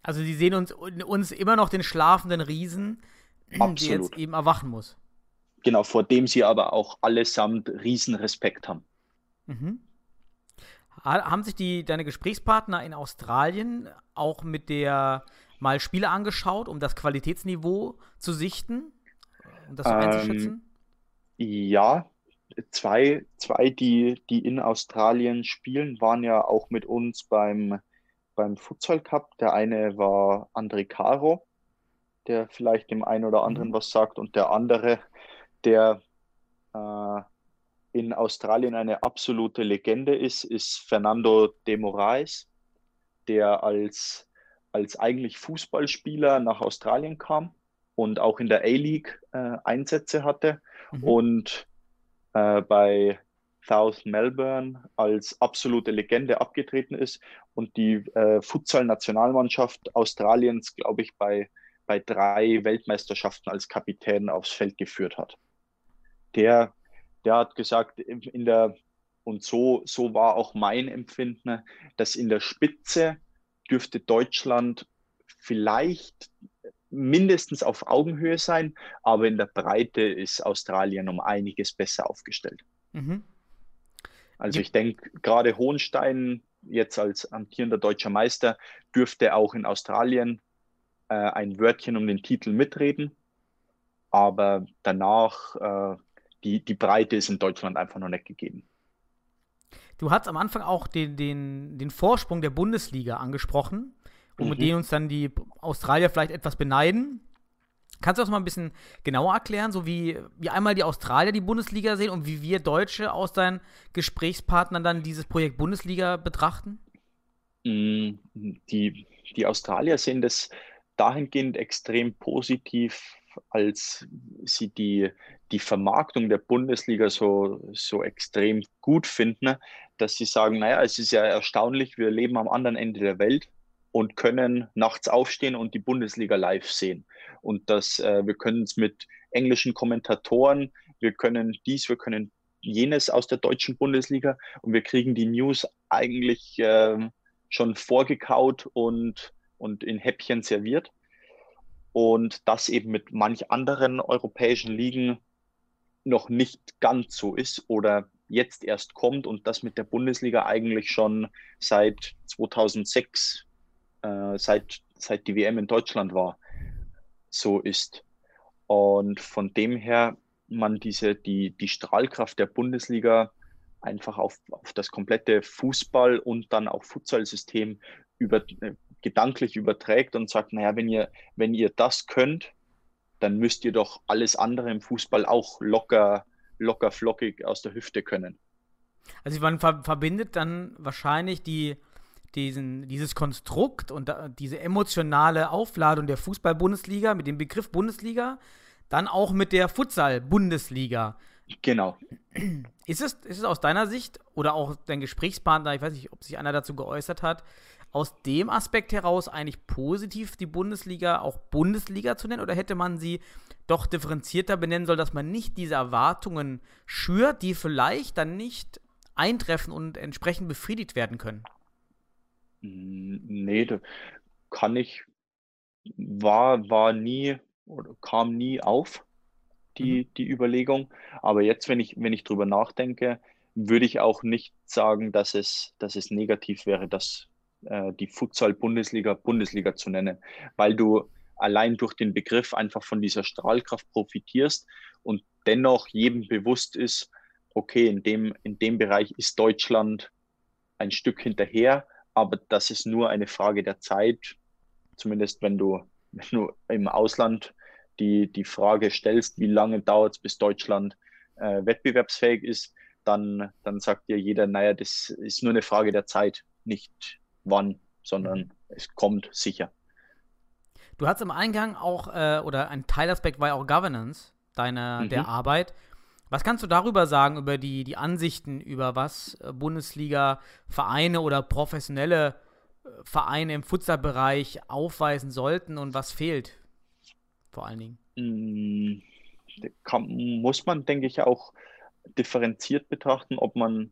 Also sie sehen uns, uns immer noch den schlafenden Riesen, Absolut. der jetzt eben erwachen muss. Genau, vor dem sie aber auch allesamt Riesenrespekt haben. Mhm. Haben sich die, deine Gesprächspartner in Australien auch mit der mal Spiele angeschaut, um das Qualitätsniveau zu sichten? Um das so ähm, einzuschätzen? Ja, zwei, zwei die, die in Australien spielen, waren ja auch mit uns beim, beim Futsal Cup. Der eine war André Caro, der vielleicht dem einen oder anderen mhm. was sagt, und der andere, der äh, in Australien eine absolute Legende ist, ist Fernando de Moraes, der als, als eigentlich Fußballspieler nach Australien kam und auch in der A-League äh, Einsätze hatte mhm. und äh, bei South Melbourne als absolute Legende abgetreten ist und die äh, Futsal-Nationalmannschaft Australiens, glaube ich, bei, bei drei Weltmeisterschaften als Kapitän aufs Feld geführt hat. Der, der hat gesagt, in der, und so, so war auch mein Empfinden, dass in der Spitze dürfte Deutschland vielleicht mindestens auf Augenhöhe sein, aber in der Breite ist Australien um einiges besser aufgestellt. Mhm. Also ich denke, gerade Hohenstein jetzt als amtierender deutscher Meister dürfte auch in Australien äh, ein Wörtchen um den Titel mitreden, aber danach äh, die, die Breite ist in Deutschland einfach noch nicht gegeben. Du hast am Anfang auch den, den, den Vorsprung der Bundesliga angesprochen mhm. denen uns dann die Australier vielleicht etwas beneiden. Kannst du das mal ein bisschen genauer erklären, so wie, wie einmal die Australier die Bundesliga sehen und wie wir Deutsche aus deinen Gesprächspartnern dann dieses Projekt Bundesliga betrachten? Mm, die, die Australier sehen das dahingehend extrem positiv, als sie die, die Vermarktung der Bundesliga so, so extrem gut finden, dass sie sagen, naja, es ist ja erstaunlich, wir leben am anderen Ende der Welt und können nachts aufstehen und die Bundesliga live sehen. Und dass äh, wir können es mit englischen Kommentatoren, wir können dies, wir können jenes aus der deutschen Bundesliga und wir kriegen die News eigentlich äh, schon vorgekaut und, und in Häppchen serviert. Und das eben mit manch anderen europäischen Ligen noch nicht ganz so ist oder jetzt erst kommt und das mit der Bundesliga eigentlich schon seit 2006, äh, seit, seit die WM in Deutschland war, so ist. Und von dem her man diese, die, die Strahlkraft der Bundesliga einfach auf, auf das komplette Fußball- und dann auch Futsal-System über, äh, gedanklich überträgt und sagt, naja, wenn ihr, wenn ihr das könnt, dann müsst ihr doch alles andere im Fußball auch locker, locker flockig aus der Hüfte können. Also man ver verbindet dann wahrscheinlich die, diesen, dieses Konstrukt und da, diese emotionale Aufladung der Fußball-Bundesliga mit dem Begriff Bundesliga dann auch mit der Futsal-Bundesliga. Genau. Ist es, ist es aus deiner Sicht oder auch dein Gesprächspartner, ich weiß nicht, ob sich einer dazu geäußert hat, aus dem Aspekt heraus eigentlich positiv die Bundesliga auch Bundesliga zu nennen oder hätte man sie doch differenzierter benennen sollen, dass man nicht diese Erwartungen schürt, die vielleicht dann nicht eintreffen und entsprechend befriedigt werden können? Nee, kann ich, war, war nie oder kam nie auf, die, mhm. die Überlegung. Aber jetzt, wenn ich, wenn ich drüber nachdenke, würde ich auch nicht sagen, dass es, dass es negativ wäre, dass äh, die Futsal-Bundesliga Bundesliga zu nennen, weil du allein durch den Begriff einfach von dieser Strahlkraft profitierst und dennoch jedem bewusst ist, okay, in dem, in dem Bereich ist Deutschland ein Stück hinterher, aber das ist nur eine Frage der Zeit, zumindest wenn du, wenn du im Ausland die, die Frage stellst, wie lange dauert es, bis Deutschland äh, wettbewerbsfähig ist, dann, dann sagt dir jeder, naja, das ist nur eine Frage der Zeit, nicht wann, sondern es kommt sicher. Du hast im Eingang auch, äh, oder ein Teilaspekt war ja auch Governance deiner, mhm. der Arbeit. Was kannst du darüber sagen, über die, die Ansichten, über was äh, Bundesliga-Vereine oder professionelle äh, Vereine im Futsalbereich aufweisen sollten und was fehlt? Vor allen Dingen. Mm, kann, muss man, denke ich, auch differenziert betrachten, ob man,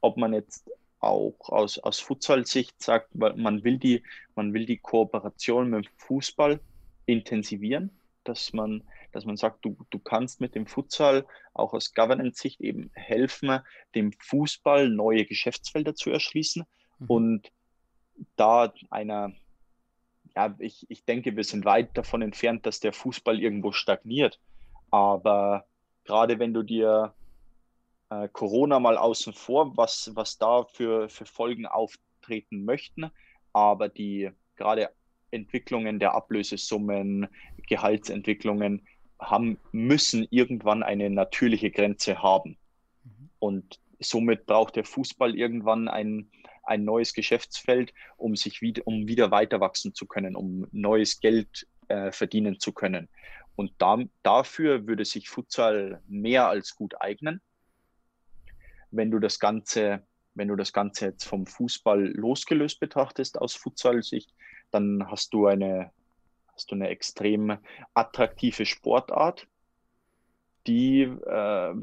ob man jetzt auch aus, aus Futsal-Sicht sagt, man will, die, man will die Kooperation mit dem Fußball intensivieren, dass man, dass man sagt, du, du kannst mit dem Futsal auch aus Governance-Sicht eben helfen, dem Fußball neue Geschäftsfelder zu erschließen mhm. und da einer, ja, ich, ich denke, wir sind weit davon entfernt, dass der Fußball irgendwo stagniert. Aber gerade wenn du dir äh, Corona mal außen vor, was, was da für, für Folgen auftreten möchten. Aber die gerade Entwicklungen der Ablösesummen, Gehaltsentwicklungen haben, müssen irgendwann eine natürliche Grenze haben. Mhm. Und somit braucht der Fußball irgendwann ein, ein neues Geschäftsfeld, um sich wieder, um wieder weiter wachsen zu können, um neues Geld äh, verdienen zu können. Und da, dafür würde sich Futsal mehr als gut eignen wenn du das Ganze, wenn du das Ganze jetzt vom Fußball losgelöst betrachtest aus Futsal-Sicht, dann hast du eine, hast du eine extrem attraktive Sportart, die äh,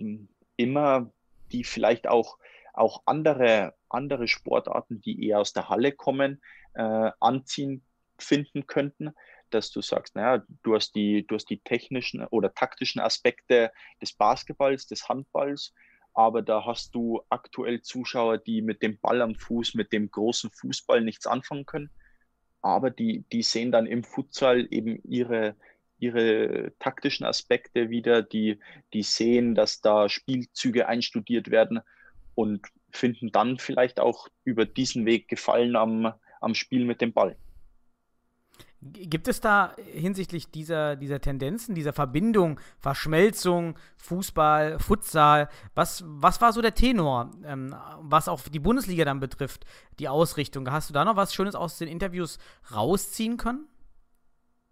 immer, die vielleicht auch, auch andere, andere Sportarten, die eher aus der Halle kommen, äh, anziehen finden könnten, dass du sagst, naja, du hast die, du hast die technischen oder taktischen Aspekte des Basketballs, des Handballs, aber da hast du aktuell Zuschauer, die mit dem Ball am Fuß, mit dem großen Fußball nichts anfangen können. Aber die, die sehen dann im Futsal eben ihre, ihre taktischen Aspekte wieder, die, die sehen, dass da Spielzüge einstudiert werden und finden dann vielleicht auch über diesen Weg Gefallen am, am Spiel mit dem Ball. Gibt es da hinsichtlich dieser, dieser Tendenzen, dieser Verbindung, Verschmelzung, Fußball, Futsal, was, was war so der Tenor, ähm, was auch die Bundesliga dann betrifft, die Ausrichtung? Hast du da noch was Schönes aus den Interviews rausziehen können?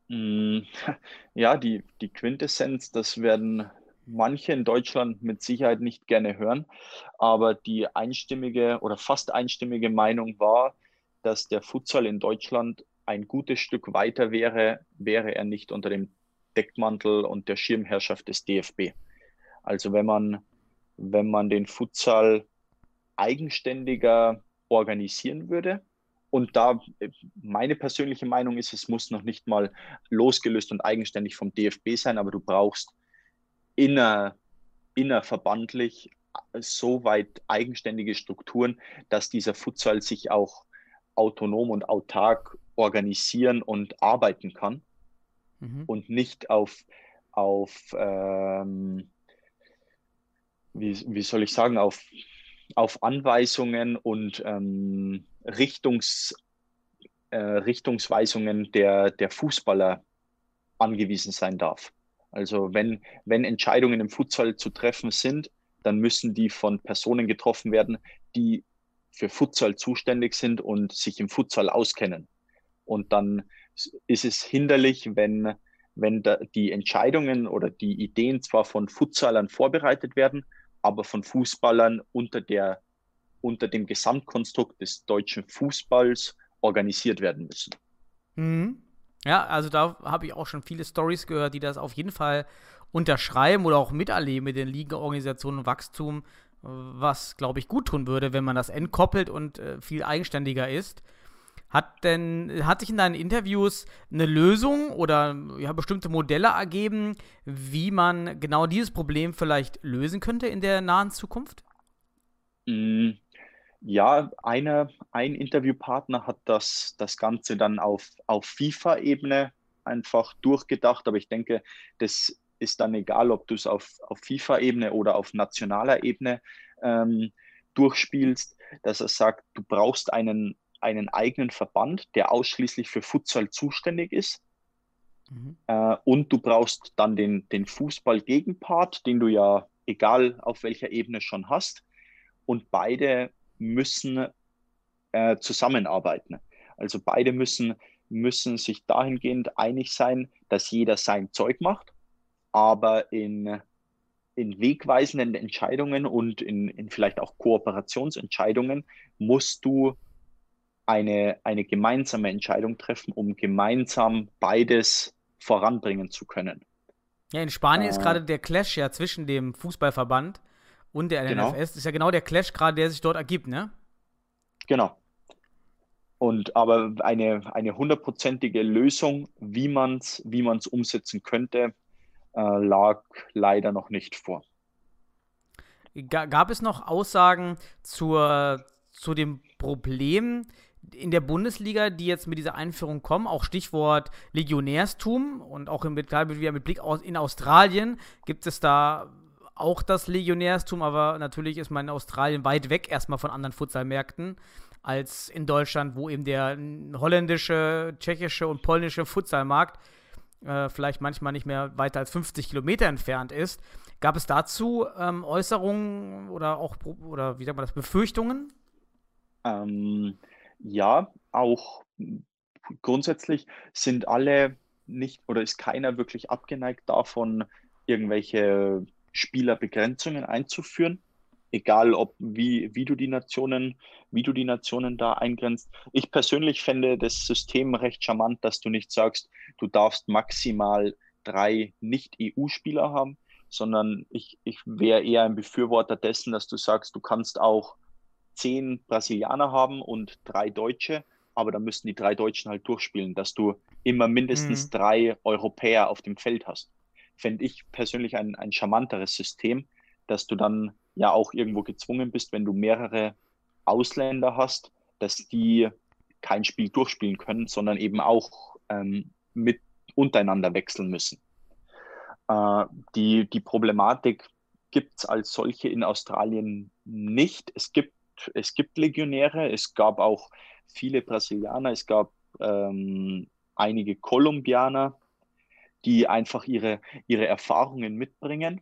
Mm, ja, die, die Quintessenz, das werden manche in Deutschland mit Sicherheit nicht gerne hören, aber die einstimmige oder fast einstimmige Meinung war, dass der Futsal in Deutschland ein gutes Stück weiter wäre, wäre er nicht unter dem Deckmantel und der Schirmherrschaft des DFB. Also wenn man, wenn man den Futsal eigenständiger organisieren würde, und da meine persönliche Meinung ist, es muss noch nicht mal losgelöst und eigenständig vom DFB sein, aber du brauchst inner, innerverbandlich so weit eigenständige Strukturen, dass dieser Futsal sich auch autonom und autark organisieren und arbeiten kann mhm. und nicht auf, auf ähm, wie, wie soll ich sagen, auf, auf Anweisungen und ähm, Richtungs, äh, Richtungsweisungen der, der Fußballer angewiesen sein darf. Also wenn, wenn Entscheidungen im Futsal zu treffen sind, dann müssen die von Personen getroffen werden, die für Futsal zuständig sind und sich im Futsal auskennen. Und dann ist es hinderlich, wenn, wenn die Entscheidungen oder die Ideen zwar von Futsalern vorbereitet werden, aber von Fußballern unter, der, unter dem Gesamtkonstrukt des deutschen Fußballs organisiert werden müssen. Mhm. Ja, also da habe ich auch schon viele Stories gehört, die das auf jeden Fall unterschreiben oder auch miterleben mit den Ligenorganisationen und Wachstum, was, glaube ich, gut tun würde, wenn man das entkoppelt und äh, viel eigenständiger ist. Hat denn, hat sich in deinen Interviews eine Lösung oder ja, bestimmte Modelle ergeben, wie man genau dieses Problem vielleicht lösen könnte in der nahen Zukunft? Mm, ja, eine, ein Interviewpartner hat das, das Ganze dann auf, auf FIFA-Ebene einfach durchgedacht, aber ich denke, das ist dann egal, ob du es auf, auf FIFA-Ebene oder auf nationaler Ebene ähm, durchspielst, dass er sagt, du brauchst einen, einen eigenen Verband, der ausschließlich für Futsal zuständig ist. Mhm. Äh, und du brauchst dann den, den Fußball-Gegenpart, den du ja egal auf welcher Ebene schon hast. Und beide müssen äh, zusammenarbeiten. Also beide müssen, müssen sich dahingehend einig sein, dass jeder sein Zeug macht aber in, in wegweisenden Entscheidungen und in, in vielleicht auch Kooperationsentscheidungen musst du eine, eine gemeinsame Entscheidung treffen, um gemeinsam beides voranbringen zu können. Ja, in Spanien äh, ist gerade der Clash ja zwischen dem Fußballverband und der genau. NFS. Das ist ja genau der Clash gerade, der sich dort ergibt, ne? Genau. Und aber eine, eine hundertprozentige Lösung, wie man es wie man's umsetzen könnte, äh, lag leider noch nicht vor. Gab es noch Aussagen zur, zu dem Problem in der Bundesliga, die jetzt mit dieser Einführung kommen? Auch Stichwort Legionärstum und auch im, mit Blick aus, in Australien gibt es da auch das Legionärstum, aber natürlich ist man in Australien weit weg erstmal von anderen Futsalmärkten als in Deutschland, wo eben der holländische, tschechische und polnische Futsalmarkt äh, vielleicht manchmal nicht mehr weiter als 50 Kilometer entfernt ist. Gab es dazu ähm, Äußerungen oder auch, oder wie sagt man das, Befürchtungen? Ähm, ja, auch grundsätzlich sind alle nicht oder ist keiner wirklich abgeneigt davon, irgendwelche Spielerbegrenzungen einzuführen egal ob wie, wie du die Nationen, wie du die Nationen da eingrenzt. Ich persönlich fände das System recht charmant, dass du nicht sagst, du darfst maximal drei Nicht-EU-Spieler haben, sondern ich, ich wäre eher ein Befürworter dessen, dass du sagst, du kannst auch zehn Brasilianer haben und drei Deutsche, aber dann müssten die drei Deutschen halt durchspielen, dass du immer mindestens mhm. drei Europäer auf dem Feld hast. Fände ich persönlich ein, ein charmanteres System, dass du dann ja auch irgendwo gezwungen bist, wenn du mehrere Ausländer hast, dass die kein Spiel durchspielen können, sondern eben auch ähm, mit untereinander wechseln müssen. Äh, die, die Problematik gibt es als solche in Australien nicht. Es gibt, es gibt Legionäre, es gab auch viele Brasilianer, es gab ähm, einige Kolumbianer, die einfach ihre, ihre Erfahrungen mitbringen.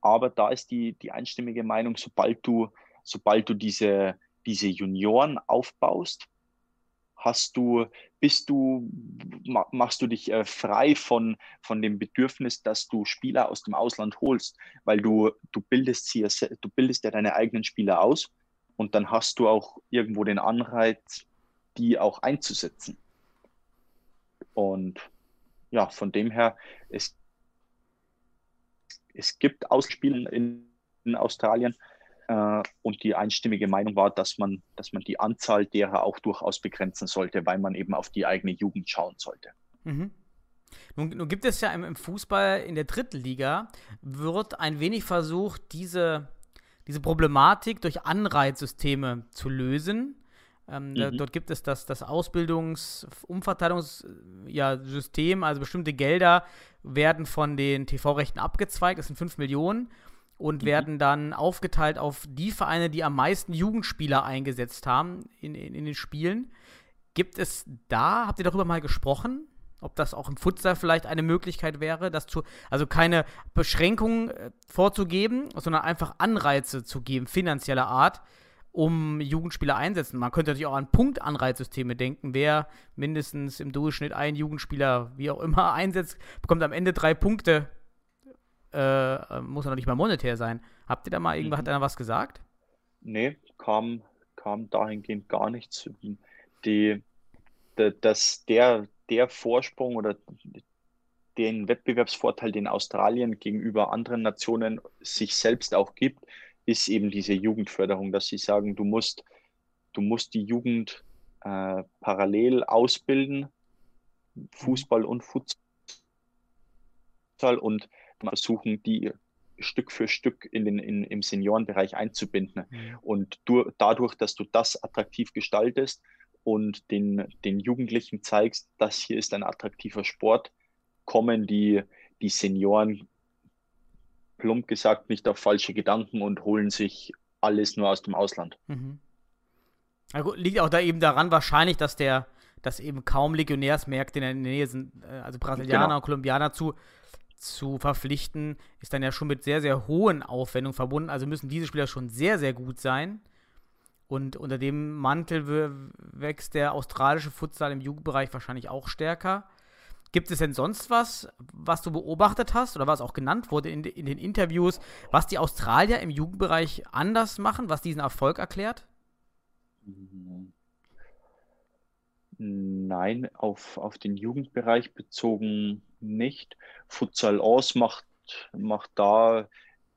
Aber da ist die, die einstimmige Meinung, sobald du, sobald du diese, diese Junioren aufbaust, hast du, bist du, machst du dich äh, frei von, von dem Bedürfnis, dass du Spieler aus dem Ausland holst, weil du, du bildest sie, du bildest ja deine eigenen Spieler aus und dann hast du auch irgendwo den Anreiz, die auch einzusetzen. Und ja, von dem her, es, es gibt Ausspielen in, in Australien, äh, und die einstimmige Meinung war, dass man, dass man die Anzahl derer auch durchaus begrenzen sollte, weil man eben auf die eigene Jugend schauen sollte. Mhm. Nun, nun, gibt es ja im, Fußball in der dritten Liga, wird ein wenig versucht, diese, diese Problematik durch Anreizsysteme zu lösen. Ähm, mhm. da, dort gibt es das, das Ausbildungs-Umverteilungssystem, ja, also bestimmte Gelder werden von den TV-Rechten abgezweigt, das sind 5 Millionen und mhm. werden dann aufgeteilt auf die Vereine, die am meisten Jugendspieler eingesetzt haben in, in, in, den Spielen. Gibt es da, habt ihr darüber mal gesprochen? Ob das auch im Futsal vielleicht eine Möglichkeit wäre, das zu, also keine Beschränkungen äh, vorzugeben, sondern einfach Anreize zu geben, finanzieller Art, um Jugendspieler einsetzen. Man könnte natürlich auch an Punktanreizsysteme denken. Wer mindestens im Durchschnitt einen Jugendspieler, wie auch immer, einsetzt, bekommt am Ende drei Punkte äh, muss ja noch nicht mal monetär sein. Habt ihr da mal irgendwas, mhm. hat einer was gesagt? Nee, kam, kam dahingehend gar nichts. Die, de, dass der, der Vorsprung oder den Wettbewerbsvorteil, den Australien gegenüber anderen Nationen sich selbst auch gibt, ist eben diese Jugendförderung, dass sie sagen, du musst, du musst die Jugend äh, parallel ausbilden, mhm. Fußball und Futsal und versuchen, die Stück für Stück in den, in, im Seniorenbereich einzubinden. Mhm. Und du, dadurch, dass du das attraktiv gestaltest und den, den Jugendlichen zeigst, das hier ist ein attraktiver Sport, kommen die, die Senioren plump gesagt nicht auf falsche Gedanken und holen sich alles nur aus dem Ausland. Mhm. Also liegt auch da eben daran wahrscheinlich, dass der, dass eben kaum Legionärsmärkte in der Nähe sind, äh, also Brasilianer genau. und Kolumbianer zu zu verpflichten, ist dann ja schon mit sehr, sehr hohen Aufwendungen verbunden. Also müssen diese Spieler schon sehr, sehr gut sein. Und unter dem Mantel wächst der australische Futsal im Jugendbereich wahrscheinlich auch stärker. Gibt es denn sonst was, was du beobachtet hast oder was auch genannt wurde in, in den Interviews, was die Australier im Jugendbereich anders machen, was diesen Erfolg erklärt? Nein, auf, auf den Jugendbereich bezogen nicht. Futsal aus macht, macht da,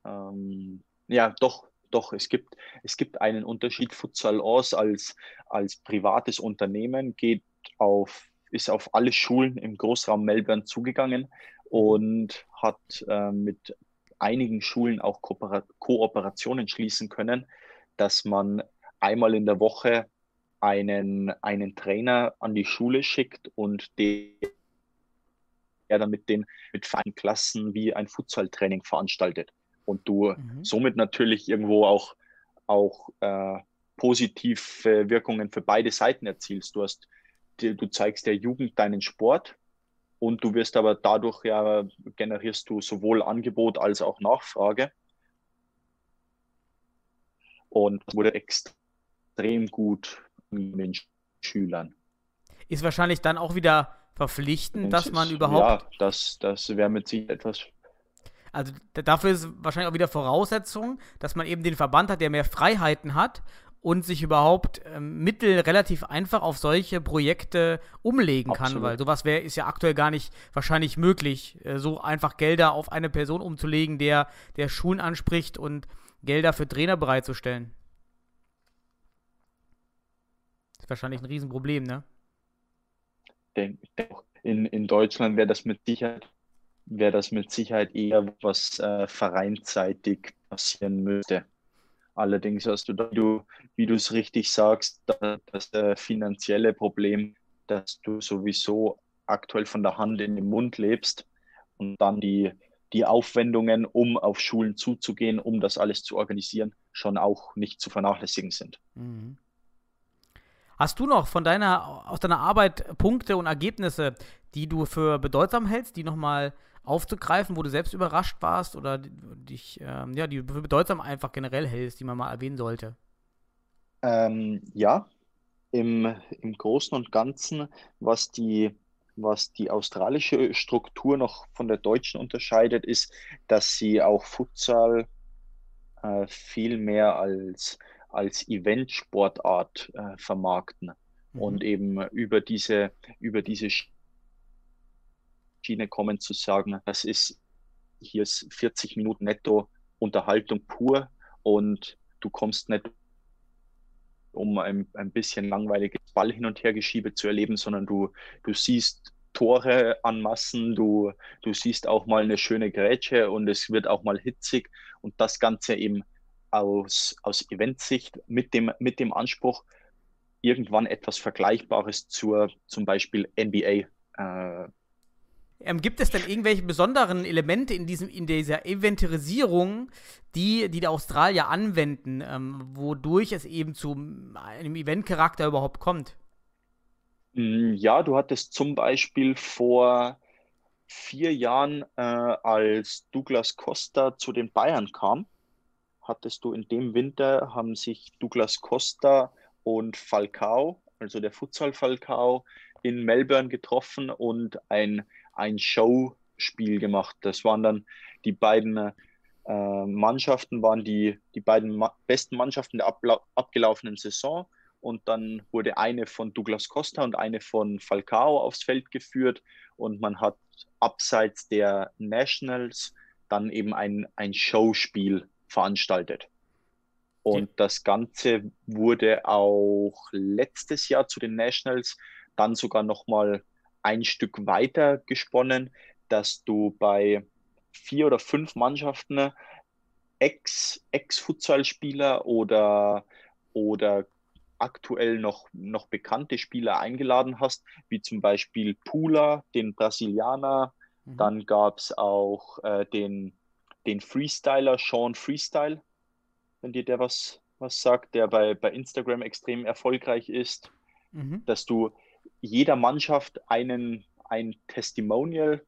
ähm, ja, doch, doch, es gibt, es gibt einen Unterschied. Futsal aus als, als privates Unternehmen geht auf, ist auf alle Schulen im Großraum Melbourne zugegangen und hat äh, mit einigen Schulen auch Kooper Kooperationen schließen können, dass man einmal in der Woche einen, einen Trainer an die Schule schickt und der er dann mit den mit feinen Klassen wie ein Futsal-Training veranstaltet. Und du mhm. somit natürlich irgendwo auch, auch äh, positive Wirkungen für beide Seiten erzielst. Du hast, du zeigst der Jugend deinen Sport und du wirst aber dadurch ja generierst du sowohl Angebot als auch Nachfrage. Und wurde extrem gut mit den Schülern. Ist wahrscheinlich dann auch wieder verpflichten, dass man überhaupt. Ja, das, das wäre mit sich etwas. Also dafür ist wahrscheinlich auch wieder Voraussetzung, dass man eben den Verband hat, der mehr Freiheiten hat und sich überhaupt ähm, Mittel relativ einfach auf solche Projekte umlegen Absolut. kann, weil sowas wäre ist ja aktuell gar nicht wahrscheinlich möglich, äh, so einfach Gelder auf eine Person umzulegen, der der Schulen anspricht und Gelder für Trainer bereitzustellen. Das ist wahrscheinlich ein Riesenproblem, ne? denke, in, in Deutschland wäre das mit Sicherheit wäre das mit Sicherheit eher was äh, vereinsseitig passieren müsste. Allerdings hast du da, wie du es richtig sagst, das äh, finanzielle Problem, dass du sowieso aktuell von der Hand in den Mund lebst und dann die, die Aufwendungen, um auf Schulen zuzugehen, um das alles zu organisieren, schon auch nicht zu vernachlässigen sind. Mhm. Hast du noch von deiner, aus deiner Arbeit Punkte und Ergebnisse, die du für bedeutsam hältst, die nochmal aufzugreifen, wo du selbst überrascht warst oder dich, ähm, ja, die bedeutsam einfach generell hältst, die man mal erwähnen sollte? Ähm, ja, im, im Großen und Ganzen, was die, was die australische Struktur noch von der deutschen unterscheidet, ist, dass sie auch Futsal äh, viel mehr als, als Eventsportart äh, vermarkten Mhm. und eben über diese, über diese Schiene kommen zu sagen, das ist hier ist 40 Minuten netto Unterhaltung pur und du kommst nicht um ein, ein bisschen langweiliges Ball hin und her geschiebe zu erleben, sondern du, du siehst Tore an Massen, du, du siehst auch mal eine schöne Grätsche und es wird auch mal hitzig und das Ganze eben aus, aus Eventsicht mit dem, mit dem Anspruch, irgendwann etwas Vergleichbares zur zum Beispiel NBA äh, Ähm, gibt es denn irgendwelche besonderen Elemente in, diesem, in dieser Eventierisierung, die, die die Australier anwenden, ähm, wodurch es eben zu einem Eventcharakter überhaupt kommt? Mm, Ja, du hattest zum Beispiel vor vier Jahren, äh, als Douglas Costa zu den Bayern kam, hattest du in dem Winter, haben sich Douglas Costa und Falcao, also der Futsal Falcao, in Melbourne getroffen und ein, ein Showspiel gemacht. Das waren dann die beiden äh, Mannschaften, waren die, die beiden ma besten Mannschaften der abgelaufenen Saison. Und dann wurde eine von Douglas Costa und eine von Falcao aufs Feld geführt. Und man hat abseits der Nationals dann eben ein, ein Showspiel veranstaltet. Und das Ganze wurde auch letztes Jahr zu den Nationals dann sogar nochmal ein Stück weiter gesponnen, dass du bei vier oder fünf Mannschaften Ex, Ex-Futsal-Spieler oder, oder aktuell noch, noch bekannte Spieler eingeladen hast, wie zum Beispiel Pula, den Brasilianer. Mhm. Dann gab es auch äh, den, den Freestyler Sean Freestyle, wenn dir der was, was sagt, der bei, bei Instagram extrem erfolgreich ist, Mhm. dass du jeder Mannschaft einen, ein Testimonial,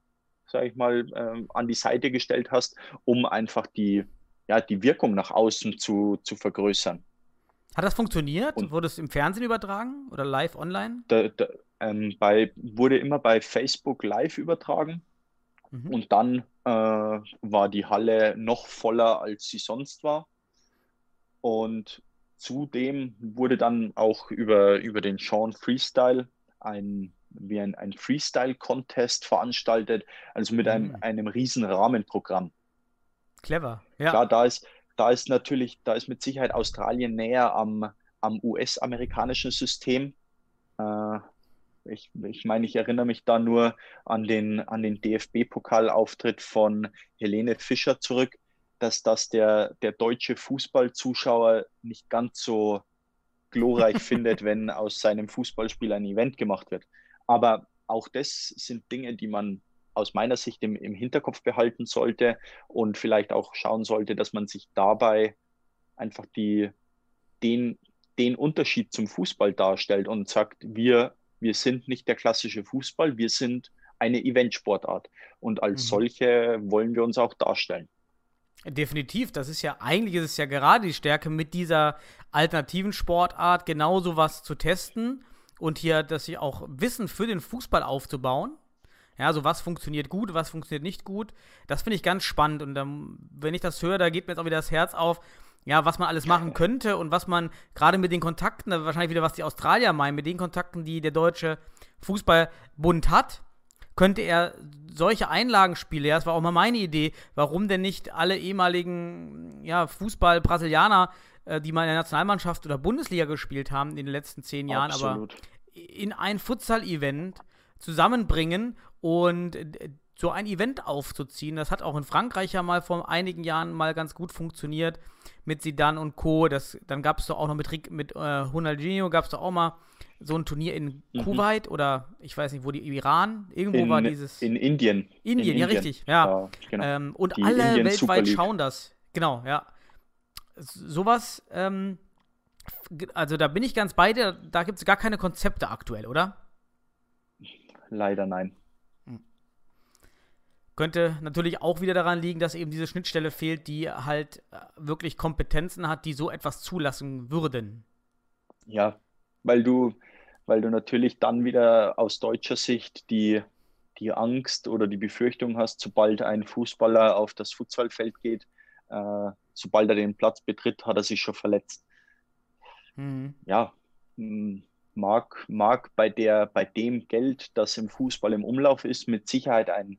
sage ich mal, ähm, an die Seite gestellt hast, um einfach die, ja, die Wirkung nach außen zu, zu vergrößern. Hat das funktioniert? Und- Wurde es im Fernsehen übertragen oder live online? Da, da, ähm, bei, wurde immer bei Facebook live übertragen Mhm. und dann äh, war die Halle noch voller, als sie sonst war. Und zudem wurde dann auch über, über den Sean Freestyle ein, wie ein, ein Freestyle-Contest veranstaltet, also mit einem, Mhm. einem riesen Rahmenprogramm. Clever. Ja. Klar, da ist, da ist natürlich, da ist mit Sicherheit Australien näher am, am US-amerikanischen System. Äh, ich, ich meine, ich erinnere mich da nur an den, an den DFB-Pokalauftritt von Helene Fischer zurück, dass das der, der deutsche Fußballzuschauer nicht ganz so glorreich findet, wenn aus seinem Fußballspiel ein Event gemacht wird. Aber auch das sind Dinge, die man aus meiner Sicht im, im Hinterkopf behalten sollte und vielleicht auch schauen sollte, dass man sich dabei einfach die, den, den Unterschied zum Fußball darstellt und sagt, wir, wir sind nicht der klassische Fußball, wir sind eine Eventsportart. Und als Mhm. solche wollen wir uns auch darstellen. Definitiv, das ist ja, eigentlich ist es ja gerade die Stärke mit dieser alternativen Sportart, genau sowas zu testen und hier, dass sie auch Wissen für den Fußball aufzubauen. Ja, also was funktioniert gut, was funktioniert nicht gut. Das finde ich ganz spannend und ähm, wenn ich das höre, da geht mir jetzt auch wieder das Herz auf, ja, was man alles machen könnte und was man gerade mit den Kontakten, wahrscheinlich wieder, was die Australier meinen, mit den Kontakten, die der Deutsche Fußballbund hat, könnte er solche Einlagenspiele, ja, das war auch mal meine Idee, warum denn nicht alle ehemaligen ja, Fußball-Brasilianer, äh, die mal in der Nationalmannschaft oder Bundesliga gespielt haben in den letzten zehn Jahren, Absolut. aber in ein Futsal-Event zusammenbringen und äh, so ein Event aufzuziehen. Das hat auch in Frankreich ja mal vor einigen Jahren mal ganz gut funktioniert mit Zidane und Co. Das, dann gab es doch auch noch mit, mit äh, Ronaldinho, gab es doch auch mal so ein Turnier in Mhm. Kuwait oder ich weiß nicht, wo die Iran, irgendwo in, war dieses. in Indien. Indien, in ja, richtig, ja. genau. Ähm, und Die alle Super weltweit schauen das. Genau, ja. Sowas ähm, also da bin ich ganz bei dir, da gibt es gar keine Konzepte aktuell, oder? Leider nein. Könnte natürlich auch wieder daran liegen, dass eben diese Schnittstelle fehlt, die halt äh, wirklich Kompetenzen hat, die so etwas zulassen würden. Ja, weil du, weil du natürlich dann wieder aus deutscher Sicht die, die Angst oder die Befürchtung hast, sobald ein Fußballer auf das Futsalfeld geht, äh, sobald er den Platz betritt, hat er sich schon verletzt. Mhm. Ja, hm, mag, mag bei, der, bei dem Geld, das im Fußball im Umlauf ist, mit Sicherheit ein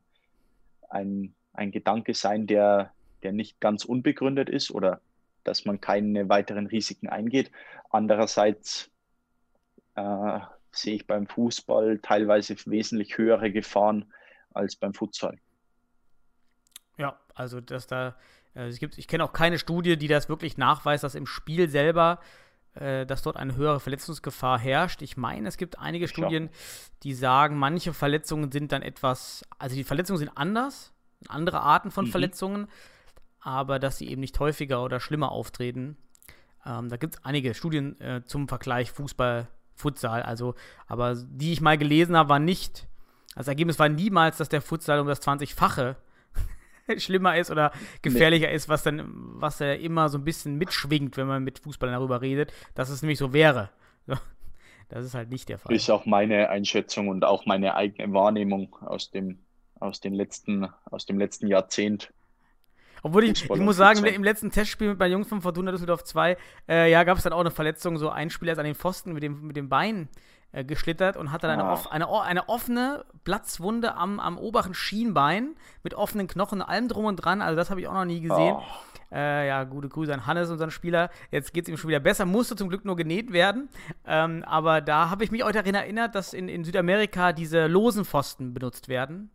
ein, ein Gedanke sein, der, der nicht ganz unbegründet ist oder dass man keine weiteren Risiken eingeht. Andererseits äh, sehe ich beim Fußball teilweise wesentlich höhere Gefahren als beim Futsal. Ja, also dass da, äh, es gibt, ich kenne auch keine Studie, die das wirklich nachweist, dass im Spiel selber, äh, dass dort eine höhere Verletzungsgefahr herrscht. Ich meine, es gibt einige Studien, die sagen, manche Verletzungen sind dann etwas, also die Verletzungen sind anders, andere Arten von mhm. Verletzungen, aber dass sie eben nicht häufiger oder schlimmer auftreten. Ähm, da gibt es einige Studien äh, zum Vergleich Fußball, Futsal, also, aber die ich mal gelesen habe, war nicht, das Ergebnis war niemals, dass der Futsal um das 20-fache schlimmer ist oder gefährlicher nee. ist, was dann, was ja immer so ein bisschen mitschwingt, wenn man mit Fußballern darüber redet, dass es nämlich so wäre. Das ist halt nicht der Fall. Ist auch meine Einschätzung und auch meine eigene Wahrnehmung aus dem aus, den letzten, aus dem letzten Jahrzehnt. Obwohl ich, ich muss sagen, im letzten Testspiel mit meinen Jungs von Fortuna Düsseldorf 2, äh, ja, gab es dann auch eine Verletzung, so ein Spieler ist an den Pfosten mit dem, mit dem Bein äh, geschlittert und hatte dann eine, eine, eine, offene Platzwunde am, am oberen Schienbein mit offenen Knochen, allem drum und dran. Also das habe ich auch noch nie gesehen. Oh. Äh, ja, gute Grüße an Hannes, unseren Spieler. Jetzt geht es ihm schon wieder besser. Musste zum Glück nur genäht werden. Ähm, aber da habe ich mich auch daran erinnert, dass in, in Südamerika diese losen Pfosten benutzt werden.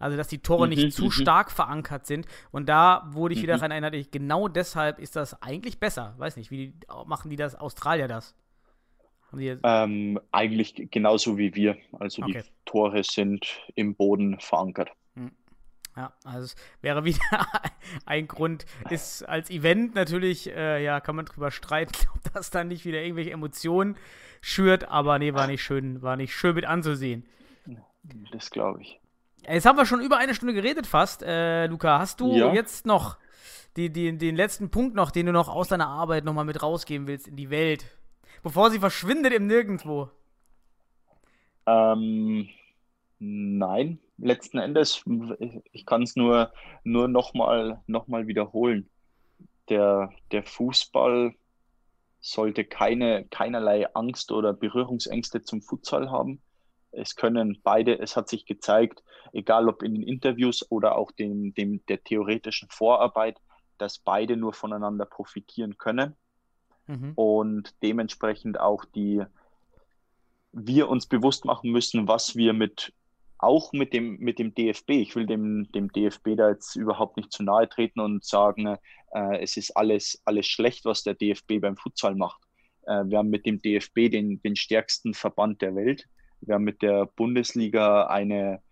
Also, dass die Tore nicht mhm, zu mhm. stark verankert sind. Und da wurde ich wieder mhm. daran erinnert, genau deshalb ist das eigentlich besser. Weiß nicht, wie machen die das, Australier das? Ähm, eigentlich genauso wie wir. Also okay. die Tore sind im Boden verankert. Hm. Ja, also es wäre wieder ein Grund, ist als Event natürlich, äh, ja, kann man drüber streiten, ob das dann nicht wieder irgendwelche Emotionen schürt, aber nee, war nicht schön, war nicht schön mit anzusehen. Das glaube ich. Jetzt haben wir schon über eine Stunde geredet fast. Äh, Luca, hast du ja. jetzt noch die, die, den letzten Punkt noch, den du noch aus deiner Arbeit nochmal mit rausgeben willst in die Welt? Bevor sie verschwindet im Nirgendwo. Ähm, nein, letzten Endes, ich kann es nur, nur nochmal noch mal wiederholen. Der, der Fußball sollte keine, keinerlei Angst oder Berührungsängste zum Futsal haben es können beide, es hat sich gezeigt, egal ob in den Interviews oder auch dem, dem, der theoretischen Vorarbeit, dass beide nur voneinander profitieren können mhm. und dementsprechend auch die, wir uns bewusst machen müssen, was wir mit, auch mit dem, mit dem DFB, ich will dem, dem DFB da jetzt überhaupt nicht zu nahe treten und sagen, äh, es ist alles, alles schlecht, was der DFB beim Futsal macht. Äh, wir haben mit dem DFB den, den stärksten Verband der Welt wir haben mit der Bundesliga eine,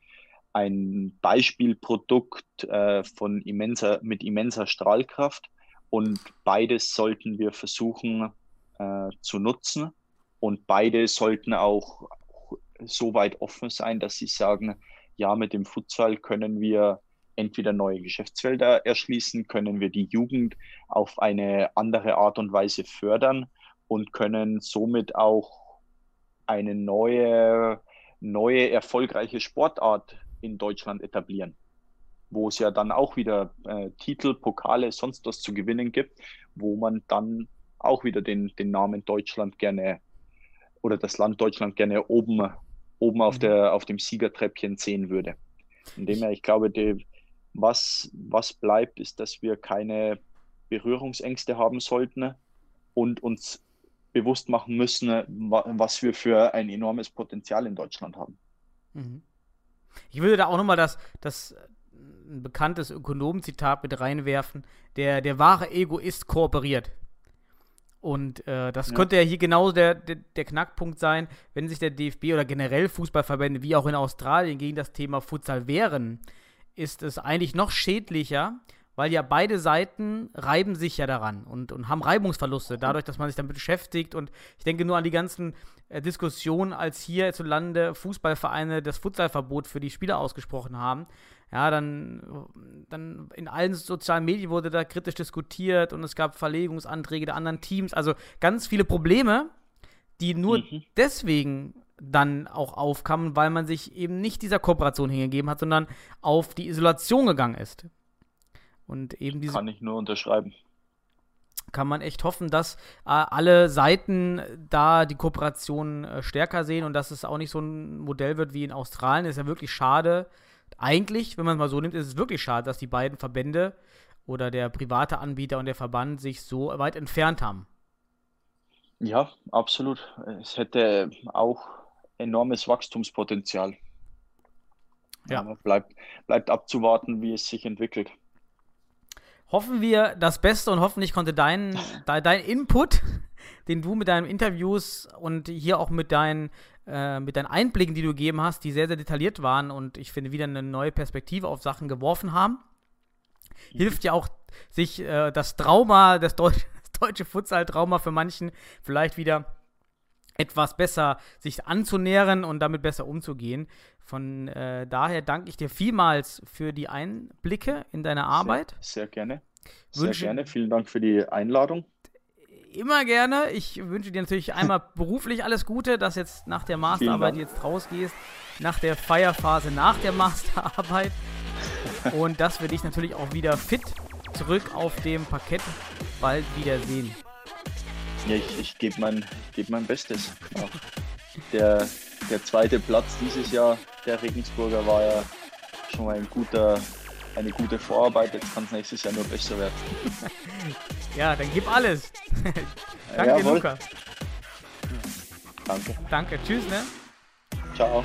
ein Beispielprodukt äh, von immenser, mit immenser Strahlkraft. Und beides sollten wir versuchen äh, zu nutzen. Und beide sollten auch so weit offen sein, dass sie sagen, ja, mit dem Futsal können wir entweder neue Geschäftsfelder erschließen, können wir die Jugend auf eine andere Art und Weise fördern und können somit auch eine neue, neue erfolgreiche Sportart in Deutschland etablieren, wo es ja dann auch wieder äh, Titel, Pokale, sonst was zu gewinnen gibt, wo man dann auch wieder den, den Namen Deutschland gerne oder das Land Deutschland gerne oben, oben auf, mhm. der, auf dem Siegertreppchen sehen würde. Indem ich glaube, die, was, was bleibt, ist, dass wir keine Berührungsängste haben sollten und uns bewusst machen müssen, was wir für ein enormes Potenzial in Deutschland haben. Mhm. Ich würde da auch nochmal das, das äh, ein bekanntes Ökonomenzitat mit reinwerfen. Der, der wahre Egoist kooperiert. Und äh, das ja. könnte ja hier genau der, der, der, Knackpunkt sein, wenn sich der DFB oder generell Fußballverbände wie auch in Australien gegen das Thema Futsal wehren, ist es eigentlich noch schädlicher, weil ja beide Seiten reiben sich ja daran und, und haben Reibungsverluste, dadurch, dass man sich damit beschäftigt. Und ich denke nur an die ganzen äh, Diskussionen, als hier hierzulande Fußballvereine das Futsalverbot für die Spieler ausgesprochen haben. Ja, dann, dann in allen sozialen Medien wurde da kritisch diskutiert und es gab Verlegungsanträge der anderen Teams. Also ganz viele Probleme, die nur Mhm. deswegen dann auch aufkamen, weil man sich eben nicht dieser Kooperation hingegeben hat, sondern auf die Isolation gegangen ist. Und eben diese Kann ich nur unterschreiben. kann man echt hoffen, dass äh, alle Seiten da die Kooperation äh, stärker sehen und dass es auch nicht so ein Modell wird wie in Australien. ist ja wirklich schade. Eigentlich, wenn man es mal so nimmt, ist es wirklich schade, dass die beiden Verbände oder der private Anbieter und der Verband sich so weit entfernt haben. Ja, absolut. Es hätte auch enormes Wachstumspotenzial. Ja. Aber bleibt, bleibt abzuwarten, wie es sich entwickelt. Hoffen wir das Beste und hoffentlich konnte dein, de, dein Input, den du mit deinen Interviews und hier auch mit deinen, äh, mit deinen Einblicken, die du gegeben hast, die sehr, sehr detailliert waren und ich finde wieder eine neue Perspektive auf Sachen geworfen haben. Hilft ja auch, sich äh, das Trauma, das, Deu das deutsche Futsal-Trauma für manchen vielleicht wieder etwas besser sich anzunähern und damit besser umzugehen. Von äh, daher danke ich dir vielmals für die Einblicke in deine Arbeit. Sehr, sehr gerne. Sehr Wünsche- gerne. Vielen Dank für die Einladung. Immer gerne. Ich wünsche dir natürlich einmal beruflich alles Gute, dass jetzt nach der Masterarbeit jetzt rausgehst, nach der Feierphase nach der Masterarbeit und dass wir dich natürlich auch wieder fit zurück auf dem Parkett bald wiedersehen. Ja, ich, ich gebe mein, geb mein Bestes. Auch der, der zweite Platz dieses Jahr der Regensburger war ja schon mal ein guter, eine gute Vorarbeit. Jetzt kann es nächstes Jahr nur besser werden. Ja, dann gib alles. Danke, Jawohl. Luca. Danke. Danke. Tschüss, ne? Ciao.